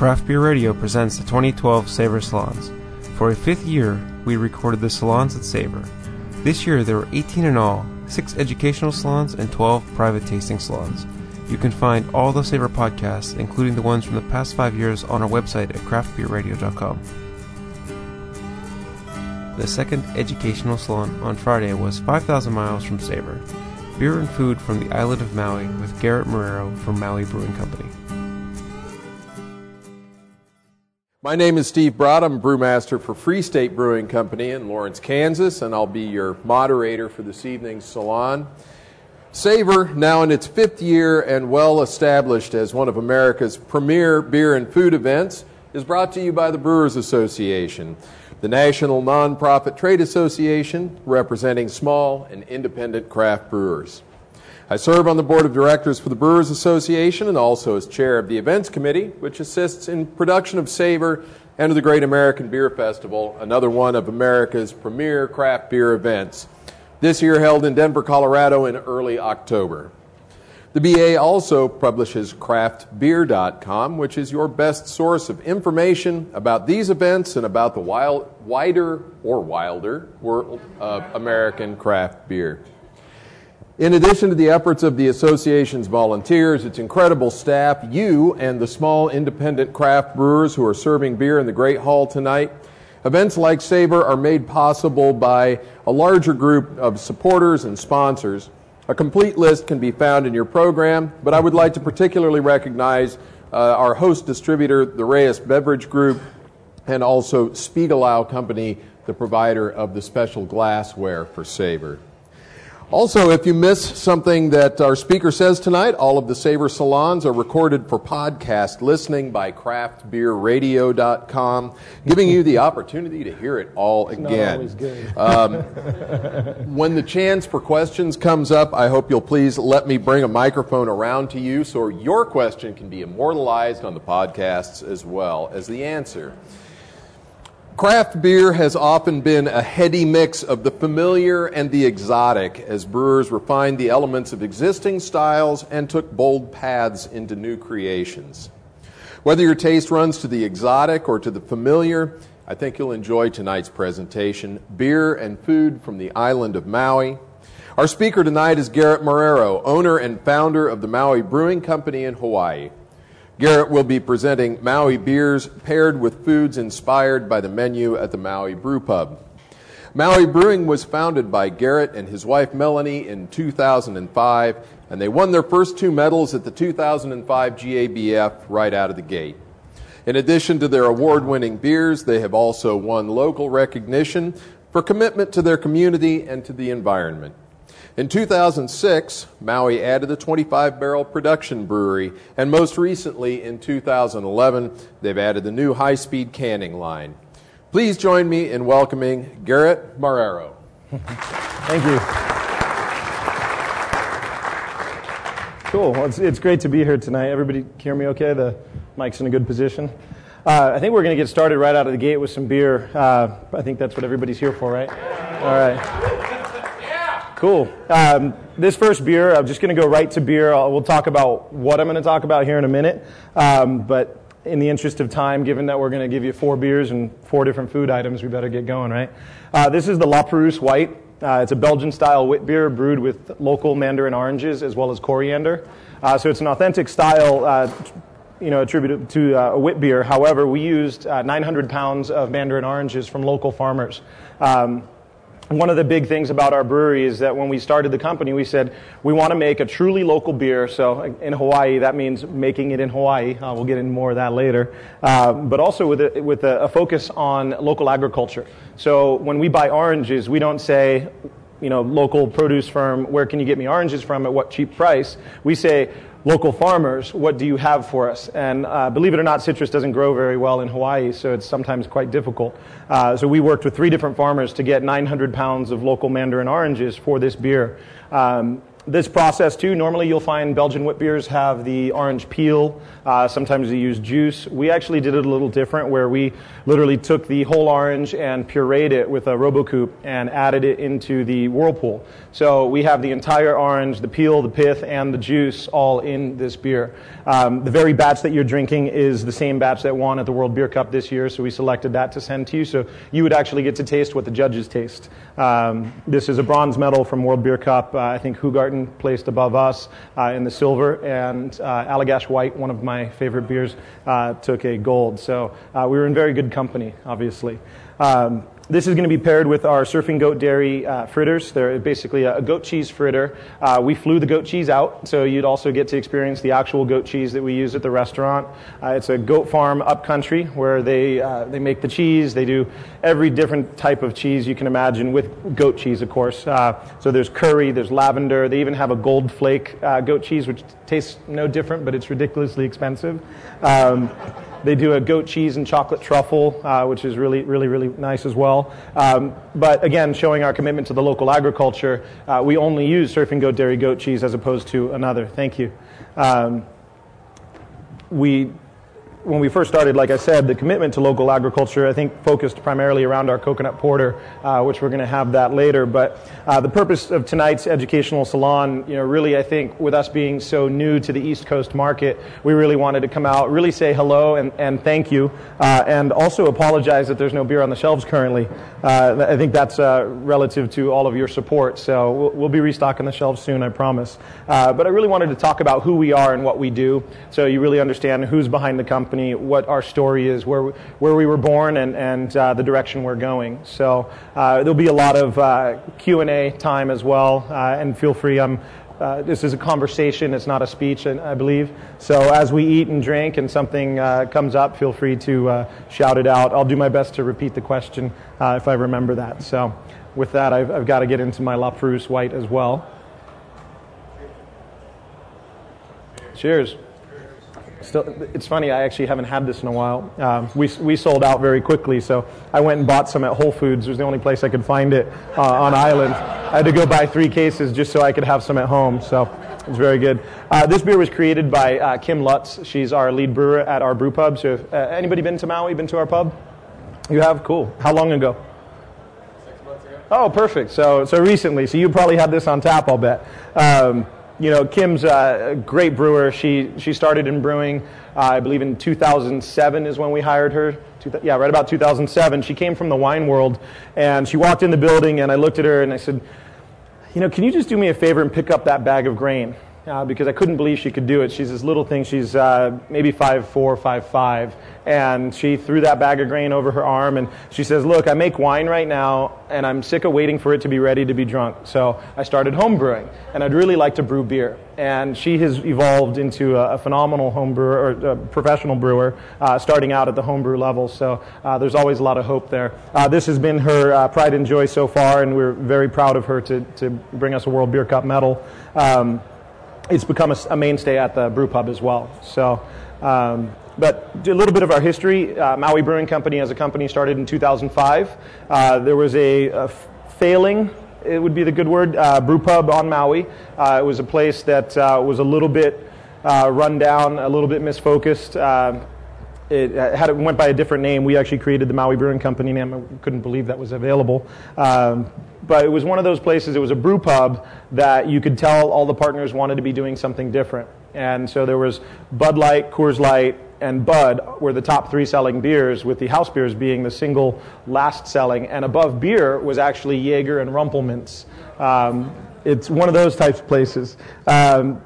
Craft Beer Radio presents the 2012 Savor Salons. For a fifth year, we recorded the salons at Savor. This year, there were 18 in all, 6 educational salons and 12 private tasting salons. You can find all the Savor podcasts, including the ones from the past five years, on our website at craftbeerradio.com. The second educational salon on Friday was 5,000 miles from Savor. Beer and food from the island of Maui with Garrett Marrero from Maui Brewing Company. My name is Steve Bradt. I'm brewmaster for Free State Brewing Company in Lawrence, Kansas, and I'll be your moderator for this evening's salon. Savor, now in its fifth year and well established as one of America's premier beer and food events, is brought to you by the Brewers Association, the national nonprofit trade association representing small and independent craft brewers. I serve on the board of directors for the Brewers Association and also as chair of the events committee, which assists in production of Savor and of the Great American Beer Festival, another one of America's premier craft beer events. This year held in Denver, Colorado in early October. The BA also publishes craftbeer.com, which is your best source of information about these events and about the wild, wider or wilder world of American craft beer. In addition to the efforts of the association's volunteers, its incredible staff, you and the small independent craft brewers who are serving beer in the Great Hall tonight, events like Savor are made possible by a larger group of supporters and sponsors. A complete list can be found in your program, but I would like to particularly recognize uh, our host distributor, the Reyes Beverage Group, and also Spiegelau Company, the provider of the special glassware for Savor. Also, if you miss something that our speaker says tonight, all of the Savor Salons are recorded for podcast listening by craftbeerradio.com, giving you the opportunity to hear it all again. Um, when the chance for questions comes up, I hope you'll please let me bring a microphone around to you so your question can be immortalized on the podcasts as well as the answer. Craft beer has often been a heady mix of the familiar and the exotic as brewers refined the elements of existing styles and took bold paths into new creations. Whether your taste runs to the exotic or to the familiar, I think you'll enjoy tonight's presentation Beer and Food from the Island of Maui. Our speaker tonight is Garrett Marrero, owner and founder of the Maui Brewing Company in Hawaii. Garrett will be presenting Maui beers paired with foods inspired by the menu at the Maui Brew Pub. Maui Brewing was founded by Garrett and his wife Melanie in 2005, and they won their first two medals at the 2005 GABF right out of the gate. In addition to their award winning beers, they have also won local recognition for commitment to their community and to the environment. In 2006, Maui added a 25 barrel production brewery, and most recently in 2011, they've added the new high speed canning line. Please join me in welcoming Garrett Marrero. Thank you. Cool. Well, it's, it's great to be here tonight. Everybody hear me okay? The mic's in a good position. Uh, I think we're going to get started right out of the gate with some beer. Uh, I think that's what everybody's here for, right? All right. Cool. Um, this first beer, I'm just going to go right to beer. I'll, we'll talk about what I'm going to talk about here in a minute. Um, but in the interest of time, given that we're going to give you four beers and four different food items, we better get going, right? Uh, this is the La Perouse White. Uh, it's a Belgian style wit beer brewed with local mandarin oranges as well as coriander. Uh, so it's an authentic style uh, you know, attributed to uh, a wit beer. However, we used uh, 900 pounds of mandarin oranges from local farmers. Um, one of the big things about our brewery is that when we started the company, we said we want to make a truly local beer. So in Hawaii, that means making it in Hawaii. Uh, we'll get into more of that later. Uh, but also with, a, with a, a focus on local agriculture. So when we buy oranges, we don't say, you know, local produce firm, where can you get me oranges from at what cheap price? We say, local farmers, what do you have for us? And uh, believe it or not, citrus doesn't grow very well in Hawaii, so it's sometimes quite difficult. Uh, so we worked with three different farmers to get 900 pounds of local mandarin oranges for this beer. Um, this process too. Normally, you'll find Belgian wit beers have the orange peel. Uh, sometimes they use juice. We actually did it a little different, where we literally took the whole orange and pureed it with a Robot Coupe and added it into the whirlpool. So we have the entire orange, the peel, the pith, and the juice all in this beer. Um, the very batch that you're drinking is the same batch that won at the World Beer Cup this year, so we selected that to send to you. So you would actually get to taste what the judges taste. Um, this is a bronze medal from World Beer Cup. Uh, I think Hoegaarden placed above us uh, in the silver, and uh, Allagash White, one of my favorite beers, uh, took a gold. So uh, we were in very good company, obviously. Um, this is going to be paired with our Surfing Goat Dairy uh, fritters. They're basically a, goat cheese fritter. Uh, we flew the goat cheese out, so you'd also get to experience the actual goat cheese that we use at the restaurant. Uh, it's a goat farm up country where they, uh, they make the cheese. They do every different type of cheese you can imagine with goat cheese, of course. Uh, so there's curry, there's lavender. They even have a gold flake uh, goat cheese, which tastes no different, but it's ridiculously expensive. Um, they do a goat cheese and chocolate truffle, uh, which is really, really, really nice as well. Um, but again, showing our commitment to the local agriculture, uh, we only use surfing goat dairy goat cheese as opposed to another. Thank you. Um, we when we first started, like I said, the commitment to local agriculture, I think, focused primarily around our coconut porter, uh, which we're going to have that later. But uh, the purpose of tonight's educational salon, you know, really, I think, with us being so new to the East Coast market, we really wanted to come out, really say hello and, and thank you, uh, and also apologize that there's no beer on the shelves currently. Uh, I think that's uh, relative to all of your support. So we'll, we'll, be restocking the shelves soon, I promise. Uh, but I really wanted to talk about who we are and what we do, so you really understand who's behind the company what our story is, where we, where we were born, and, and uh, the direction we're going. So uh, there'll be a lot of uh, Q and A time as well, and feel free. I'm uh, this is a conversation, it's not a speech, I believe. So as we eat and drink and something uh, comes up, feel free to uh, shout it out. I'll do my best to repeat the question if I remember that. So with that, I've, I've got to get into my La Perouse White as well. Cheers. Still, it's funny. I actually haven't had this in a while. Um, we we sold out very quickly, so I went and bought some at Whole Foods. It was the only place I could find it uh, on island. I had to go buy three cases just so I could have some at home. So it was very good. Uh, this beer was created by uh, Kim Lutz. She's our lead brewer at our brew pub. So, if, uh, anybody been to Maui? Been to our pub? You have. Cool. How long ago? Six months ago. Oh, perfect. So so recently. So you probably had this on tap. I'll bet. Um, you know, Kim's a great brewer. She she started in brewing, uh, I believe, in 2007 is when we hired her. Yeah, right about 2007. She came from the wine world, and she walked in the building, and I looked at her and I said, you know, can you just do me a favor and pick up that bag of grain? Uh, because I couldn't believe she could do it. She's this little thing. She's uh, maybe five four, five five, and she threw that bag of grain over her arm and she says, Look, I make wine right now and I'm sick of waiting for it to be ready to be drunk. So I started home brewing and I'd really like to brew beer. And she has evolved into a, a phenomenal home brewer or professional brewer, uh, starting out at the homebrew level. So uh, there's always a lot of hope there. Uh, this has been her uh, pride and joy so far, and we're very proud of her to, to bring us a World Beer Cup medal. Um, it's become a, a, mainstay at the brew pub as well. So um, but a little bit of our history. Uh, Maui Brewing Company as a company started in 2005. Uh, there was a, a, failing, it would be the good word, uh, brew pub on Maui. Uh, it was a place that uh, was a little bit uh, run down, a little bit misfocused. It had, went by a different name. We actually created the Maui Brewing Company name. I couldn't believe that was available. Um, but it was one of those places, it was a brew pub that you could tell all the partners wanted to be doing something different. And so there was Bud Light, Coors Light, and Bud were the top three selling beers, with the house beers being the single last selling. And above beer was actually Jaeger and Rumple Minze. Um, it's one of those types of places. Um,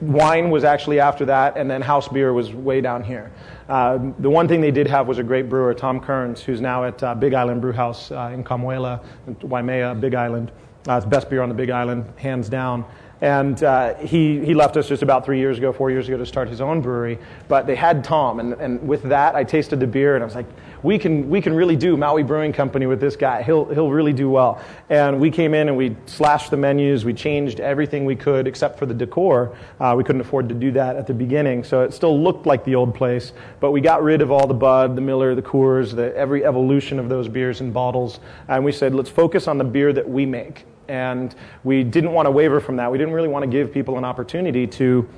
wine was actually after that, and then house beer was way down here. Uh, the one thing they did have was a great brewer, Tom Kerns, who's now at uh, Big Island Brew House uh, in Kamuela, Waimea, Big Island. Uh, it's best beer on the Big Island, hands down. And uh, he, he left us just about three years ago, four years ago, to start his own brewery. But they had Tom, and, and with that, I tasted the beer, and I was like, we can, we can really do Maui Brewing Company with this guy. He'll, he'll really do well. And we came in and we slashed the menus, we changed everything we could except for the decor. Uh, we couldn't afford to do that at the beginning, so it still looked like the old place. But we got rid of all the Bud, the Miller, the Coors, the, every evolution of those beers in bottles, and we said, let's focus on the beer that we make And we didn't want to waver from that. We didn't really want to give people an opportunity to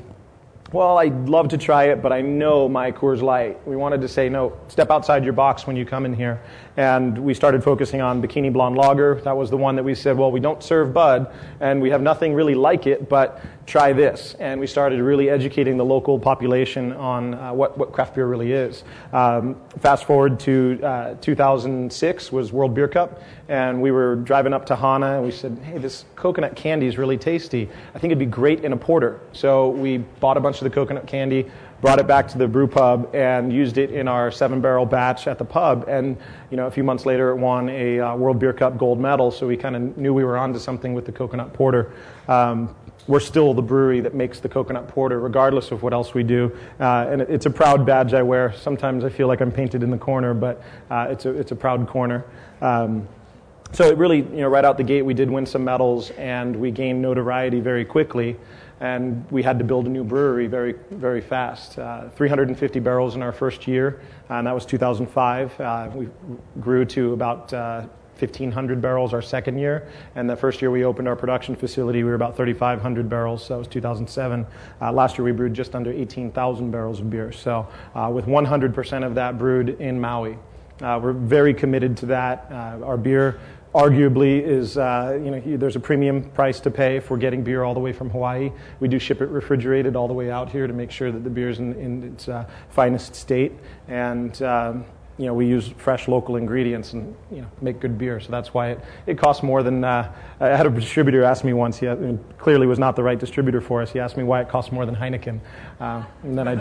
well, I'd love to try it, but I know my Coors Light. We wanted to say, no, step outside your box when you come in here. And we started focusing on Bikini Blonde Lager. That was the one that we said, well, we don't serve Bud, and we have nothing really like it, but try this. And we started really educating the local population on uh, what, what craft beer really is. Um, fast forward to uh, 2006 was World Beer Cup, and we were driving up to Hana, and we said, hey, this coconut candy is really tasty. I think it'd be great in a porter. So we bought a bunch of the coconut candy, brought it back to the brew pub, and used it in our seven barrel batch at the pub. And you know, a few months later, it won a uh, World Beer Cup gold medal. So we kind of knew we were onto something with the coconut porter. Um, we're still the brewery that makes the coconut porter, regardless of what else we do. Uh, and it's a proud badge I wear. Sometimes I feel like I'm painted in the corner, but uh, it's, a, it's a proud corner. Um, so it really, you know, right out the gate, we did win some medals and we gained notoriety very quickly. And we had to build a new brewery very, very fast. Uh, 350 barrels in our first year, and that was 2005. Uh, we grew to about uh, 1,500 barrels our second year. And the first year we opened our production facility, we were about 3,500 barrels. So that was 2007. Uh, last year we brewed just under 18,000 barrels of beer. So uh, with 100% of that brewed in Maui. Uh, we're very committed to that. Uh, our beer arguably is uh, you know there's a premium price to pay for getting beer all the way from Hawaii. We do ship it refrigerated all the way out here to make sure that the beer is in, in its uh, finest state, and um, you know we use fresh local ingredients and you know make good beer. So that's why it, it costs more than. Uh, I had a distributor ask me once. He had, clearly was not the right distributor for us. He asked me why it costs more than Heineken, uh, and then I,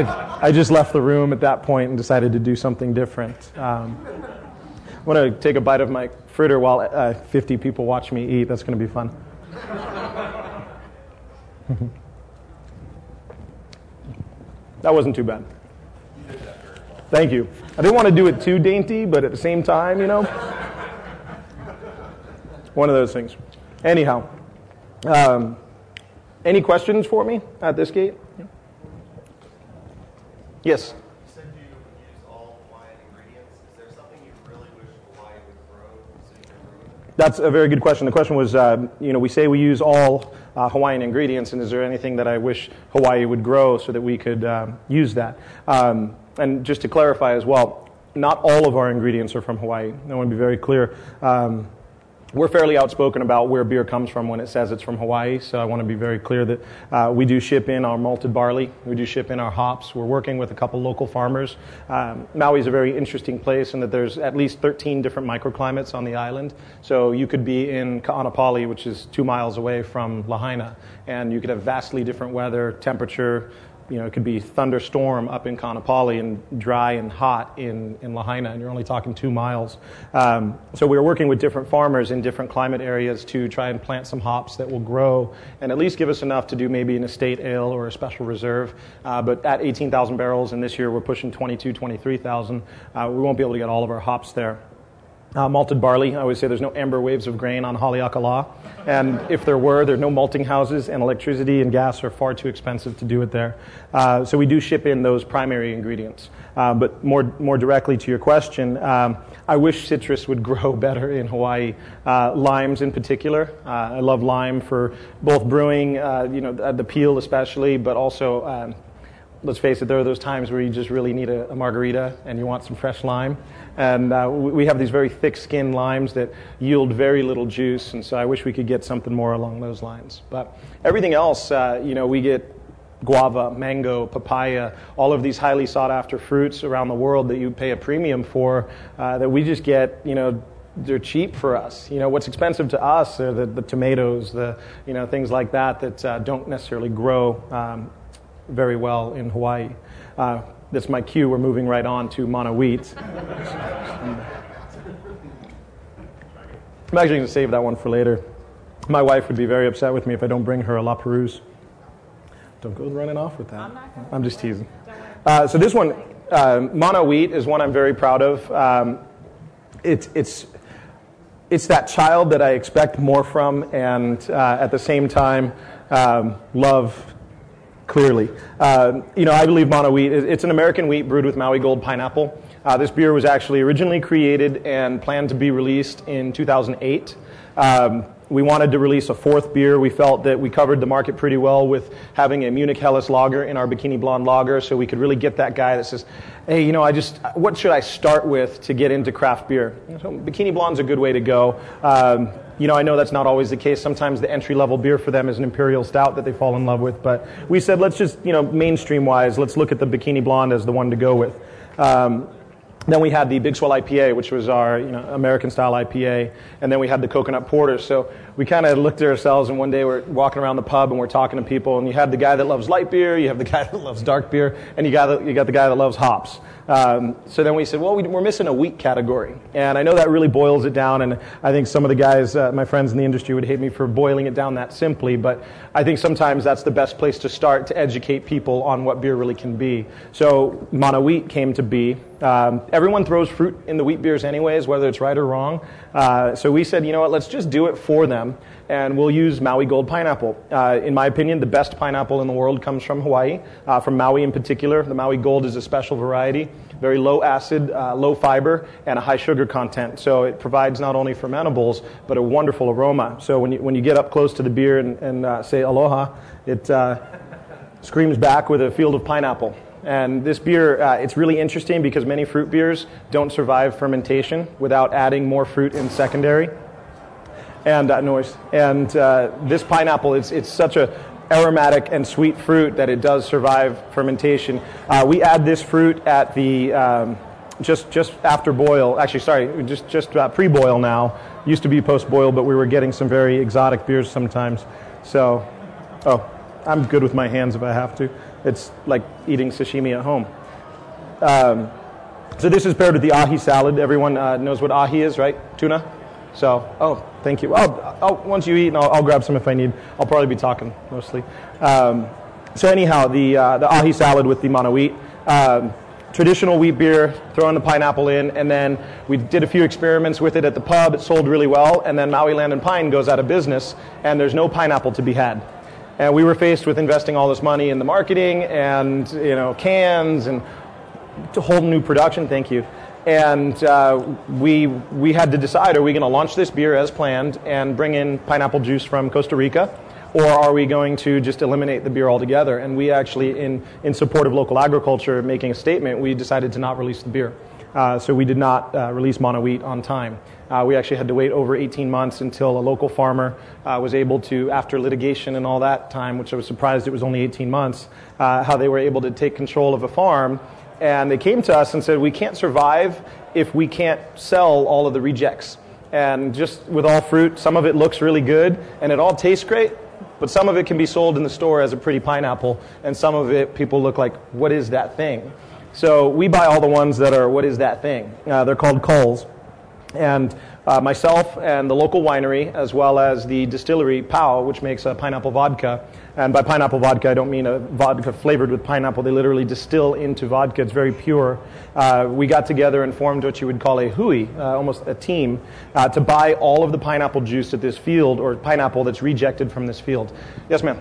I, I just left the room at that point and decided to do something different. Um, I want to take a bite of my fritter while uh, 50 people watch me eat. That's going to be fun. that wasn't too bad. Thank you. I didn't want to do it too dainty, but at the same time, you know, one of those things. Anyhow, um, any questions for me at this gate? Yes. That's a very good question. The question was, uh, you know, we say we use all uh, Hawaiian ingredients, and is there anything that I wish Hawaii would grow so that we could um, use that? Um, and just to clarify as well, not all of our ingredients are from Hawaii. I want to be very clear. Um, we're fairly outspoken about where beer comes from when it says it's from Hawaii, so I want to be very clear that uh, we do ship in our malted barley, we do ship in our hops. We're working with a couple local farmers. Um, Maui is a very interesting place in that there's at least 13 different microclimates on the island. So you could be in Ka'anapali, which is two miles away from Lahaina, and you could have vastly different weather, temperature, you know, it could be thunderstorm up in Kaanapali and dry and hot in, in Lahaina, and you're only talking two miles. Um, so we are working with different farmers in different climate areas to try and plant some hops that will grow and at least give us enough to do maybe an estate ale or a special reserve. Uh, but at 18,000 barrels, and this year we're pushing 22, 23,000, uh, we won't be able to get all of our hops there. Uh, malted barley. I always say there's no amber waves of grain on Haleakala. And if there were, there are no malting houses, and electricity and gas are far too expensive to do it there. Uh, so we do ship in those primary ingredients. Uh, but more, more directly to your question, um, I wish citrus would grow better in Hawaii. Uh, limes in particular. Uh, I love lime for both brewing, uh, you know, the, the peel especially, but also um, let's face it, there are those times where you just really need a, a margarita and you want some fresh lime. And uh, we have these very thick skinned limes that yield very little juice, and so I wish we could get something more along those lines. But everything else, uh, you know, we get guava, mango, papaya, all of these highly sought after fruits around the world that you pay a premium for, uh, that we just get, you know, they're cheap for us. You know, what's expensive to us are the, the tomatoes, the, you know, things like that that uh, don't necessarily grow um, very well in Hawaii. Uh, that's my cue. We're moving right on to Mana wheat. I'm actually going to save that one for later. My wife would be very upset with me if I don't bring her a La Perouse. Don't go running off with that. I'm, I'm just teasing. Uh, so this one, uh, Mana wheat, is one I'm very proud of. Um, it, it's it's that child that I expect more from, and uh, at the same time, um, love clearly. Uh, you know, I believe Mana wheat, it's an American wheat brewed with Maui Gold pineapple. Uh, this beer was actually originally created and planned to be released in 2008. Um, we wanted to release a fourth beer. We felt that we covered the market pretty well with having a Munich Helles lager in our Bikini Blonde lager, so we could really get that guy that says, hey, you know, I just, what should I start with to get into craft beer? So Bikini Blonde's a good way to go. Um, you know, I know that's not always the case. Sometimes the entry level beer for them is an imperial stout that they fall in love with. But we said, let's just, you know, mainstream wise, let's look at the Bikini Blonde as the one to go with. Um, then we had the Big Swell IPA, which was our you know, American style IPA, and then we had the coconut porter. So we kind of looked at ourselves, and one day we're walking around the pub and we're talking to people, and you have the guy that loves light beer, you have the guy that loves dark beer, and you got the, you got the guy that loves hops. Um, so then we said, well, we, are missing a wheat category. And I know that really boils it down, and I think some of the guys, uh, my friends in the industry, would hate me for boiling it down that simply, but I think sometimes that's the best place to start to educate people on what beer really can be. So Mana wheat came to be. Um, everyone throws fruit in the wheat beers, anyways, whether it's right or wrong. Uh, so we said, you know what, let's just do it for them and we'll use Maui Gold pineapple. Uh, in my opinion, the best pineapple in the world comes from Hawaii, uh, from Maui in particular. The Maui Gold is a special variety, very low acid, uh, low fiber, and a high sugar content. So it provides not only fermentables, but a wonderful aroma. So when you, when you get up close to the beer and, and uh, say aloha, it uh, screams back with a field of pineapple. And this beer, uh, it's really interesting because many fruit beers don't survive fermentation without adding more fruit in secondary and uh, noise. And uh, this pineapple, it's, it's such a aromatic and sweet fruit that it does survive fermentation. Uh, we add this fruit at the um, just just after boil. Actually, sorry, just just uh, pre-boil now. Used to be post-boil, but we were getting some very exotic beers sometimes. So, oh, I'm good with my hands if I have to. It's like eating sashimi at home. Um, so this is paired with the ahi salad. Everyone uh, knows what ahi is, right? Tuna. So, oh, thank you. Oh, oh once you eat, I'll, I'll, grab some if I need. I'll probably be talking mostly. Um, so anyhow, the, uh, the ahi salad with the Mana wheat. Um, traditional wheat beer, throwing the pineapple in, and then we did a few experiments with it at the pub. It sold really well, and then Maui Land and Pine goes out of business, and there's no pineapple to be had. And we were faced with investing all this money in the marketing and you know cans and a whole new production. Thank you and uh, we we had to decide: Are we going to launch this beer as planned and bring in pineapple juice from Costa Rica, or are we going to just eliminate the beer altogether? And we actually, in in support of local agriculture, making a statement, we decided to not release the beer. Uh, so we did not uh, release Mana wheat on time. Uh, we actually had to wait over 18 months until a local farmer uh, was able to, after litigation and all that time, which I was surprised it was only 18 months, uh, how they were able to take control of a farm and they came to us and said, We can't survive if we can't sell all of the rejects. And just with all fruit, some of it looks really good and it all tastes great, but some of it can be sold in the store as a pretty pineapple, and some of it people look like, What is that thing? So we buy all the ones that are, What is that thing? Uh, they're called culls. And uh, myself and the local winery, as well as the distillery, Pau, which makes a pineapple vodka, and by pineapple vodka, I don't mean a vodka flavored with pineapple. They literally distill into vodka. It's very pure. Uh, we got together and formed what you would call a hui, uh, almost a team, uh, to buy all of the pineapple juice at this field or pineapple that's rejected from this field. Yes, ma'am.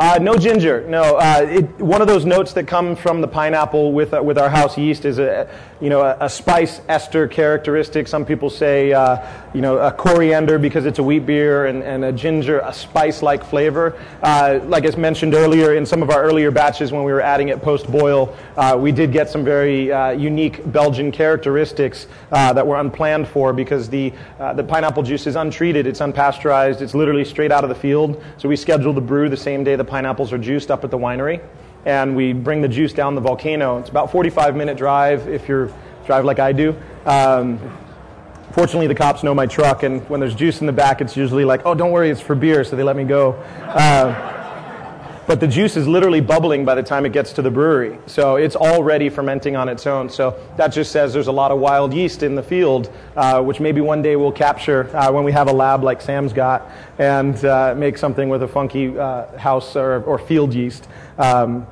Uh, no ginger. No. Uh, it, one of those notes that come from the pineapple with uh, with our house yeast is a you know a, a spice ester characteristic. Some people say uh, you know a coriander because it's a wheat beer, and, and a ginger a spice like flavor. Uh, like I mentioned earlier in some of our earlier batches when we were adding it post boil, uh, we did get some very unique Belgian characteristics that were unplanned for because the the pineapple juice is untreated. It's unpasteurized. It's literally straight out of the field. So we scheduled the brew the same day the pineapples are juiced up at the winery, and we bring the juice down the volcano. It's about 45 minute drive if you drive like I do. Um, fortunately, the cops know my truck, and when there's juice in the back, it's usually like, "Oh, don't worry, it's for beer," so they let me go. Uh, but the juice is literally bubbling by the time it gets to the brewery. So it's already fermenting on its own. So that just says there's a lot of wild yeast in the field, uh, which maybe one day we'll capture uh, when we have a lab like Sam's got and uh, make something with a funky uh, house or, or, field yeast. Um,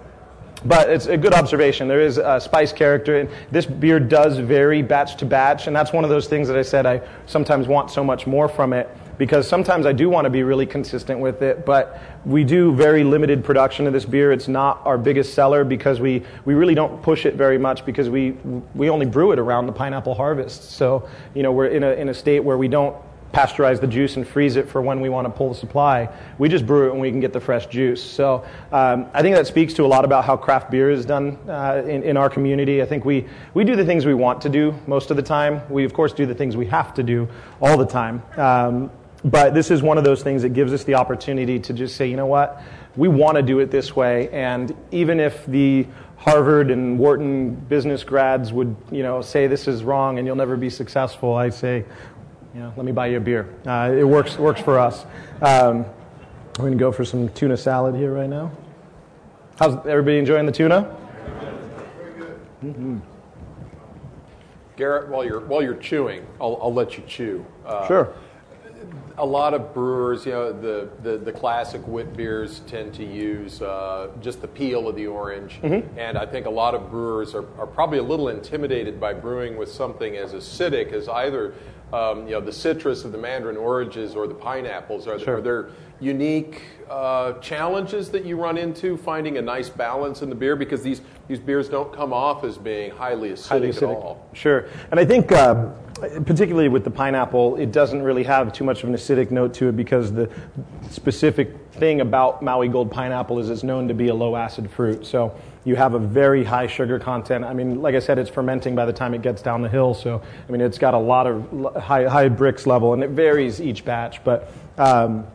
but it's a good observation. There is a spice character. And this beer does vary batch to batch, and that's one of those things that I said I sometimes want so much more from it because sometimes I do want to be really consistent with it, but we do very limited production of this beer. It's not our biggest seller because we, we really don't push it very much because we, we only brew it around the pineapple harvest. So, you know, we're in a, in a state where we don't pasteurize the juice and freeze it for when we want to pull the supply. We just brew it and we can get the fresh juice. So um, I think that speaks to a lot about how craft beer is done uh, in, in our community. I think we, we do the things we want to do most of the time. We, of course, do the things we have to do all the time. Um, but this is one of those things that gives us the opportunity to just say, you know what, we want to do it this way. And even if the Harvard and Wharton business grads would, you know, say this is wrong and you'll never be successful, I say, you know, let me buy you a beer. Uh, it works works for us. Um, we're going to go for some tuna salad here right now. How's everybody enjoying the tuna? Mm-hmm. Garrett, while you're while you're chewing, I'll, I'll let you chew. Uh, sure a lot of brewers, you know, the, the, the classic wit beers tend to use uh, just the peel of the orange. Mm-hmm. And I think a lot of brewers are, are probably a little intimidated by brewing with something as acidic as either um, you know, the citrus of the mandarin oranges or the pineapples. Are, sure. are there unique uh, challenges that you run into finding a nice balance in the beer? Because these, these beers don't come off as being highly acidic, highly acidic. at all. Sure. And I think. Uh, particularly with the pineapple, it doesn't really have too much of an acidic note to it because the specific thing about Maui Gold pineapple is it's known to be a low acid fruit. So you have a very high sugar content. I mean, like I said, it's fermenting by the time it gets down the hill. So, I mean, it's got a lot of high, high Brix level, and it varies each batch. But um,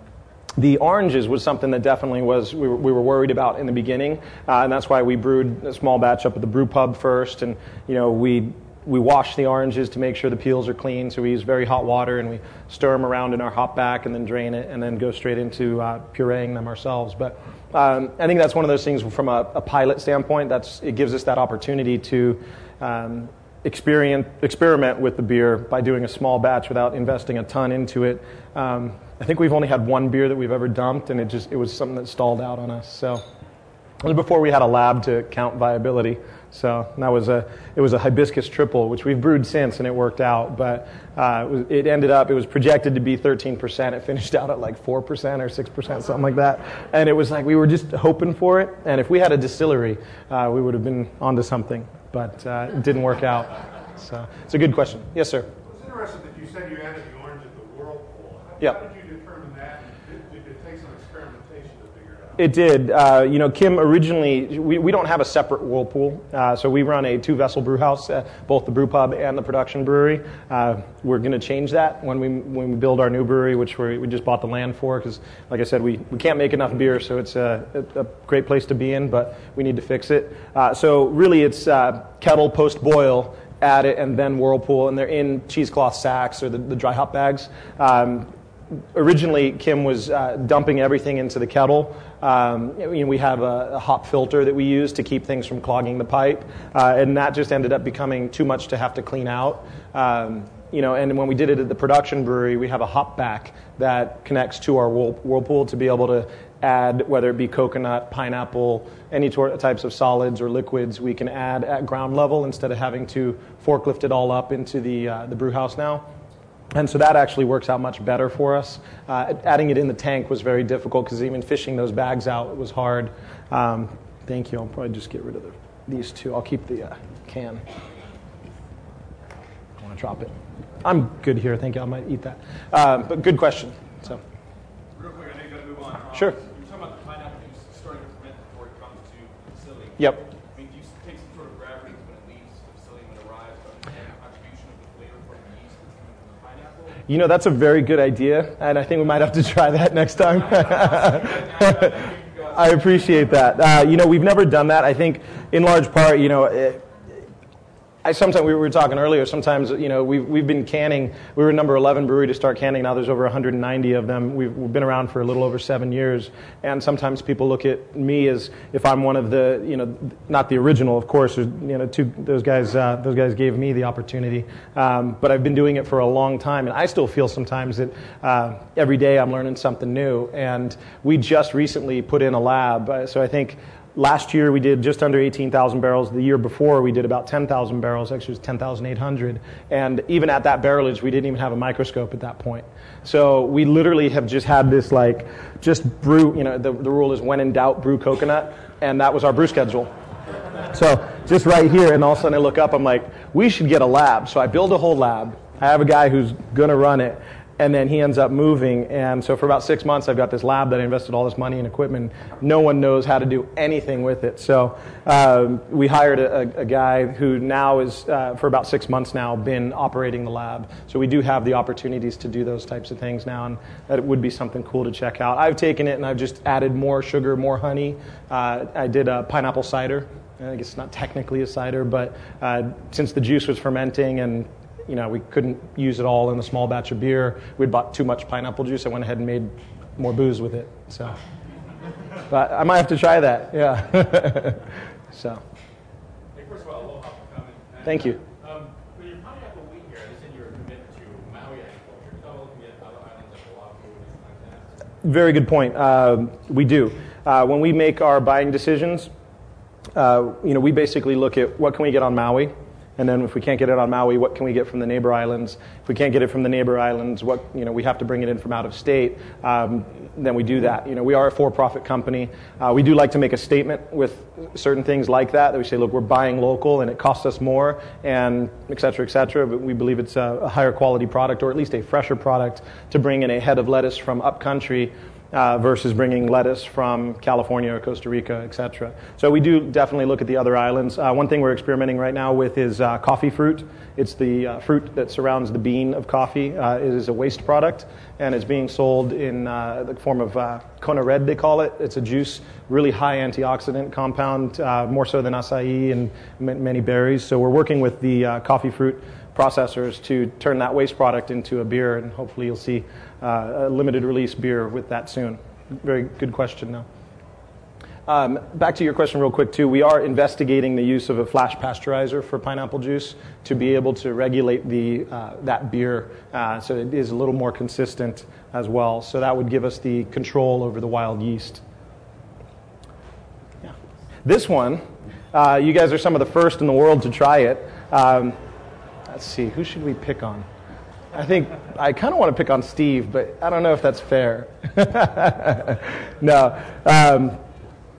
the oranges was something that definitely was we were, we were worried about in the beginning, uh, and that's why we brewed a small batch up at the brew pub first, and you know we we wash the oranges to make sure the peels are clean. So we use very hot water and we stir them around in our hop back and then drain it and then go straight into uh, pureeing them ourselves. But um, I think that's one of those things from a, a, pilot standpoint. That's it gives us that opportunity to um, experiment with the beer by doing a small batch without investing a ton into it. Um, I think we've only had one beer that we've ever dumped, and it just it was something that stalled out on us. So it was before we had a lab to count viability. So that was a it was a hibiscus triple, which we've brewed since, and it worked out. But uh, it, was, it, ended up it was projected to be 13%. It finished out at like 4% or 6%, something like that. And it was like we were just hoping for it. And if we had a distillery, uh, we would have been onto something. But uh, it didn't work out. So it's a good question. Yes, sir. It's interesting that you said you added the orange at the whirlpool. How, yep. how did you determine that? Did, did it take some experimentation to figure it did. Uh, you know, Kim originally, we, we don't have a separate whirlpool. Uh, so we run a two vessel brew house, uh, both the brew pub and the production brewery. Uh, we're going to change that when we, when we build our new brewery, which we we just bought the land for, because, like I said, we, we can't make enough beer, so it's a, a great place to be in, but we need to fix it. Uh, so really, it's uh, kettle post boil add it, and then Whirlpool, and they're in cheesecloth sacks or the, the dry hop bags. Um, originally Kim was uh, dumping everything into the kettle. Um, you know, we have a, a, hop filter that we use to keep things from clogging the pipe, uh, and that just ended up becoming too much to have to clean out. Um, you know, and when we did it at the production brewery, we have a hop back that connects to our whirlpool to be able to add, whether it be coconut, pineapple, any types of solids or liquids, we can add at ground level instead of having to forklift it all up into the, uh, the brew house now. And so that actually works out much better for us. Uh, adding it in the tank was very difficult because even fishing those bags out was hard. Um, thank you. I'll probably just get rid of the, these two. I'll keep the uh, can. I want to drop it. I'm good here. Thank you. I might eat that. Uh, but good question. So. Real quick, I know you got to move on. Sure. You're talking about the pineapple juice starting to ferment before it comes to the facility. Yep. You know, that's a very good idea, and I think we might have to try that next time. I appreciate that. Uh, you know, we've never done that. I think, in large part, you know, it, I sometimes we were talking earlier. Sometimes you know we've we've been canning. We were number 11 brewery to start canning. Now there's over 190 of them. We've, we've been around for a little over seven years. And sometimes people look at me as if I'm one of the you know not the original, of course. You know, two those guys uh, those guys gave me the opportunity. Um, but I've been doing it for a long time, and I still feel sometimes that uh, every day I'm learning something new. And we just recently put in a lab, uh, so I think Last year we did just under 18,000 barrels. The year before we did about 10,000 barrels. Actually, it was 10,800. And even at that barrelage, we didn't even have a microscope at that point. So we literally have just had this like, just brew. You know, the, the rule is when in doubt, brew coconut, and that was our brew schedule. So just right here, and all of a sudden I look up, I'm like, we should get a lab. So I build a whole lab. I have a guy who's going to run it and then he ends up moving. And so for about six months, I've got this lab that I invested all this money and equipment. No one knows how to do anything with it. So um, we hired a, a, guy who now is, uh, for about six months now, been operating the lab. So we do have the opportunities to do those types of things now, and that would be something cool to check out. I've taken it and I've just added more sugar, more honey. Uh, I did a pineapple cider. I guess it's not technically a cider, but uh, since the juice was fermenting and you know, we couldn't use it all in a small batch of beer. We'd bought too much pineapple juice. I went ahead and made more booze with it. So, but I might have to try that. Yeah. so. Hey, first of all, aloha for coming. And, Thank you. Um, for your pineapple week here, you said you were to Maui agriculture. Tell looking at other islands like Oahu and things like that. Very good point. Uh, we do. Uh, when we make our buying decisions, uh, you know, we basically look at what can we get on Maui and then if we can't get it on Maui, what can we get from the neighbor islands? If we can't get it from the neighbor islands, what, you know, we have to bring it in from out of state, um, then we do that. You know, we are a for-profit company. Uh, we do like to make a statement with certain things like that, that we say, look, we're buying local and it costs us more, and et cetera, et cetera, but we believe it's a, a higher quality product, or at least a fresher product, to bring in a head of lettuce from upcountry uh, versus bringing lettuce from California or Costa Rica, etc. So we do definitely look at the other islands. Uh, one thing we're experimenting right now with is uh, coffee fruit. It's the uh, fruit that surrounds the bean of coffee. Uh, it is a waste product, and it's being sold in uh, the form of Kona Red, they call it. It's a juice, really high antioxidant compound, more so than acai and many berries. So we're working with the coffee fruit processors to turn that waste product into a beer, and hopefully you'll see uh, a limited release beer with that soon. Very good question, now. Um, back to your question, real quick, too. We are investigating the use of a flash pasteurizer for pineapple juice to be able to regulate the, uh, that beer uh, so it is a little more consistent as well. So that would give us the control over the wild yeast. Yeah. This one, uh, you guys are some of the first in the world to try it. Um, let's see, who should we pick on? I think I kind of want to pick on Steve, but I don't know if that's fair. no. Um,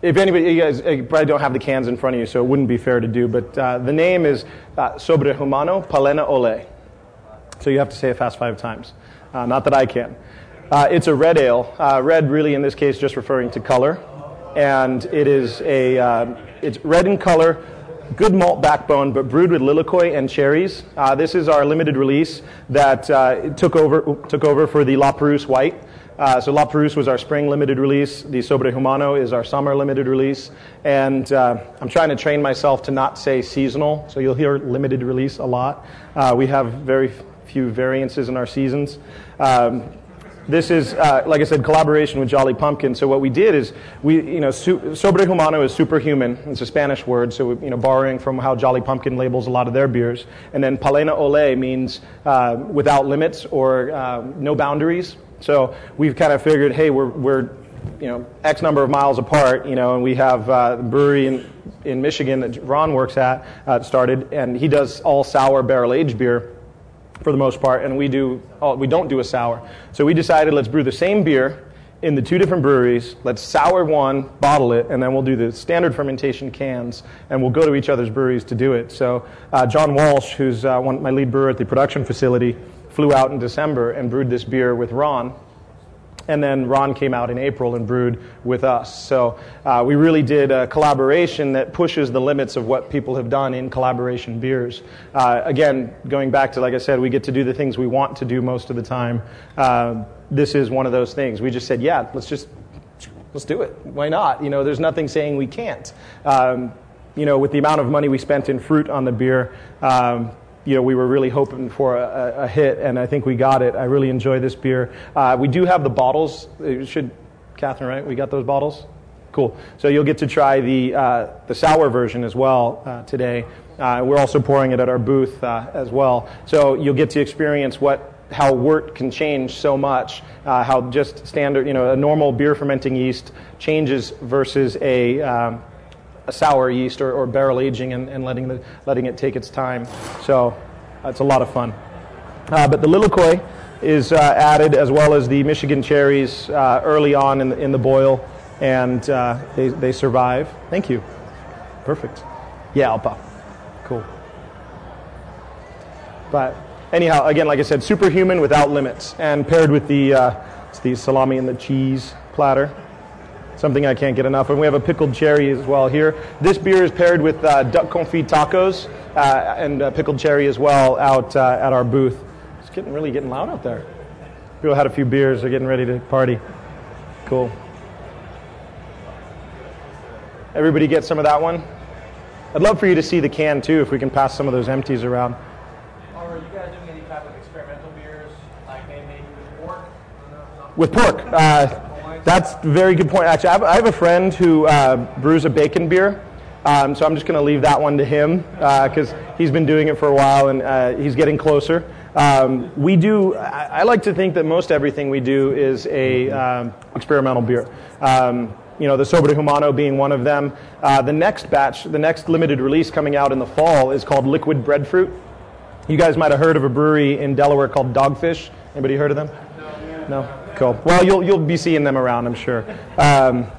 if anybody, you guys you probably don't have the cans in front of you, so it wouldn't be fair to do. But uh, the name is uh, Sobrehumano Palena Ole. So you have to say it fast five times. Uh, not that I can. Uh, it's a red ale. Uh, red, really, in this case, just referring to color, and it is a. Uh, it's red in color good malt backbone, but brewed with lilikoi and cherries. Uh, this is our limited release that uh, took over took over for the La Perouse White. Uh, so La Perouse was our spring limited release. The Sobre Humano is our summer limited release. And uh, I'm trying to train myself to not say seasonal, so you'll hear limited release a lot. Uh, we have very few variances in our seasons. Um, this is, uh, like I said, collaboration with Jolly Pumpkin. So what we did is, we, you know, su- sobrehumano is superhuman. It's a Spanish word, so you know, borrowing from how Jolly Pumpkin labels a lot of their beers. And then palena ole means uh, without limits or uh, no boundaries. So we've kind of figured, hey, we're, we're you know, X number of miles apart, you know, and we have uh, the brewery in, in Michigan that Ron works at uh, started, and he does all sour barrel aged beer for the most part, and we do oh, we don't do a sour. So we decided let's brew the same beer in the two different breweries. Let's sour one, bottle it, and then we'll do the standard fermentation cans, and we'll go to each other's breweries to do it. So uh, John Walsh, who's uh, one, my lead brewer at the production facility, flew out in December and brewed this beer with Ron and then Ron came out in April and brewed with us. So uh, we really did a collaboration that pushes the limits of what people have done in collaboration beers. Uh, again, going back to, like I said, we get to do the things we want to do most of the time. Uh, this is one of those things. We just said, yeah, let's just let's do it. Why not? You know, there's nothing saying we can't. Um, you know, with the amount of money we spent in fruit on the beer, um, you know, we were really hoping for a, a, hit, and I think we got it. I really enjoy this beer. Uh, we do have the bottles. It should, Catherine, right? We got those bottles? Cool. So you'll get to try the, uh, the sour version as well uh, today. Uh, we're also pouring it at our booth uh, as well. So you'll get to experience what how wort can change so much, uh, how just standard, you know, a normal beer fermenting yeast changes versus a, um, a sour yeast or, or barrel aging and, and, letting, the, letting it take its time. So it's a lot of fun. Uh, but the lilikoi is uh, added as well as the Michigan cherries uh, early on in the, in the boil, and uh, they, they survive. Thank you. Perfect. Yeah, Alpa. Cool. But anyhow, again, like I said, superhuman without limits, and paired with the uh, the salami and the cheese platter. Something I can't get enough of. We have a pickled cherry as well here. This beer is paired with uh, duck confit tacos uh, and uh, pickled cherry as well out uh, at our booth. It's getting really getting loud out there. People had a few beers. They're getting ready to party. Cool. Everybody get some of that one? I'd love for you to see the can too, if we can pass some of those empties around. Are you guys doing any type of experimental beers, like maybe with pork? With pork. Uh, that's a very good point. Actually, I have, I have a friend who uh, brews a bacon beer. Um, so I'm just going to leave that one to him because he's been doing it for a while and uh, he's getting closer. Um, we do. I, I, like to think that most everything we do is a um, experimental beer. Um, you know, the Sobrehumano being one of them. Uh, the next batch, the next limited release coming out in the fall is called Liquid Breadfruit. You guys might have heard of a brewery in Delaware called Dogfish. Anybody heard of them? No. No. Cool. Well, you'll you'll be seeing them around, I'm sure. Um,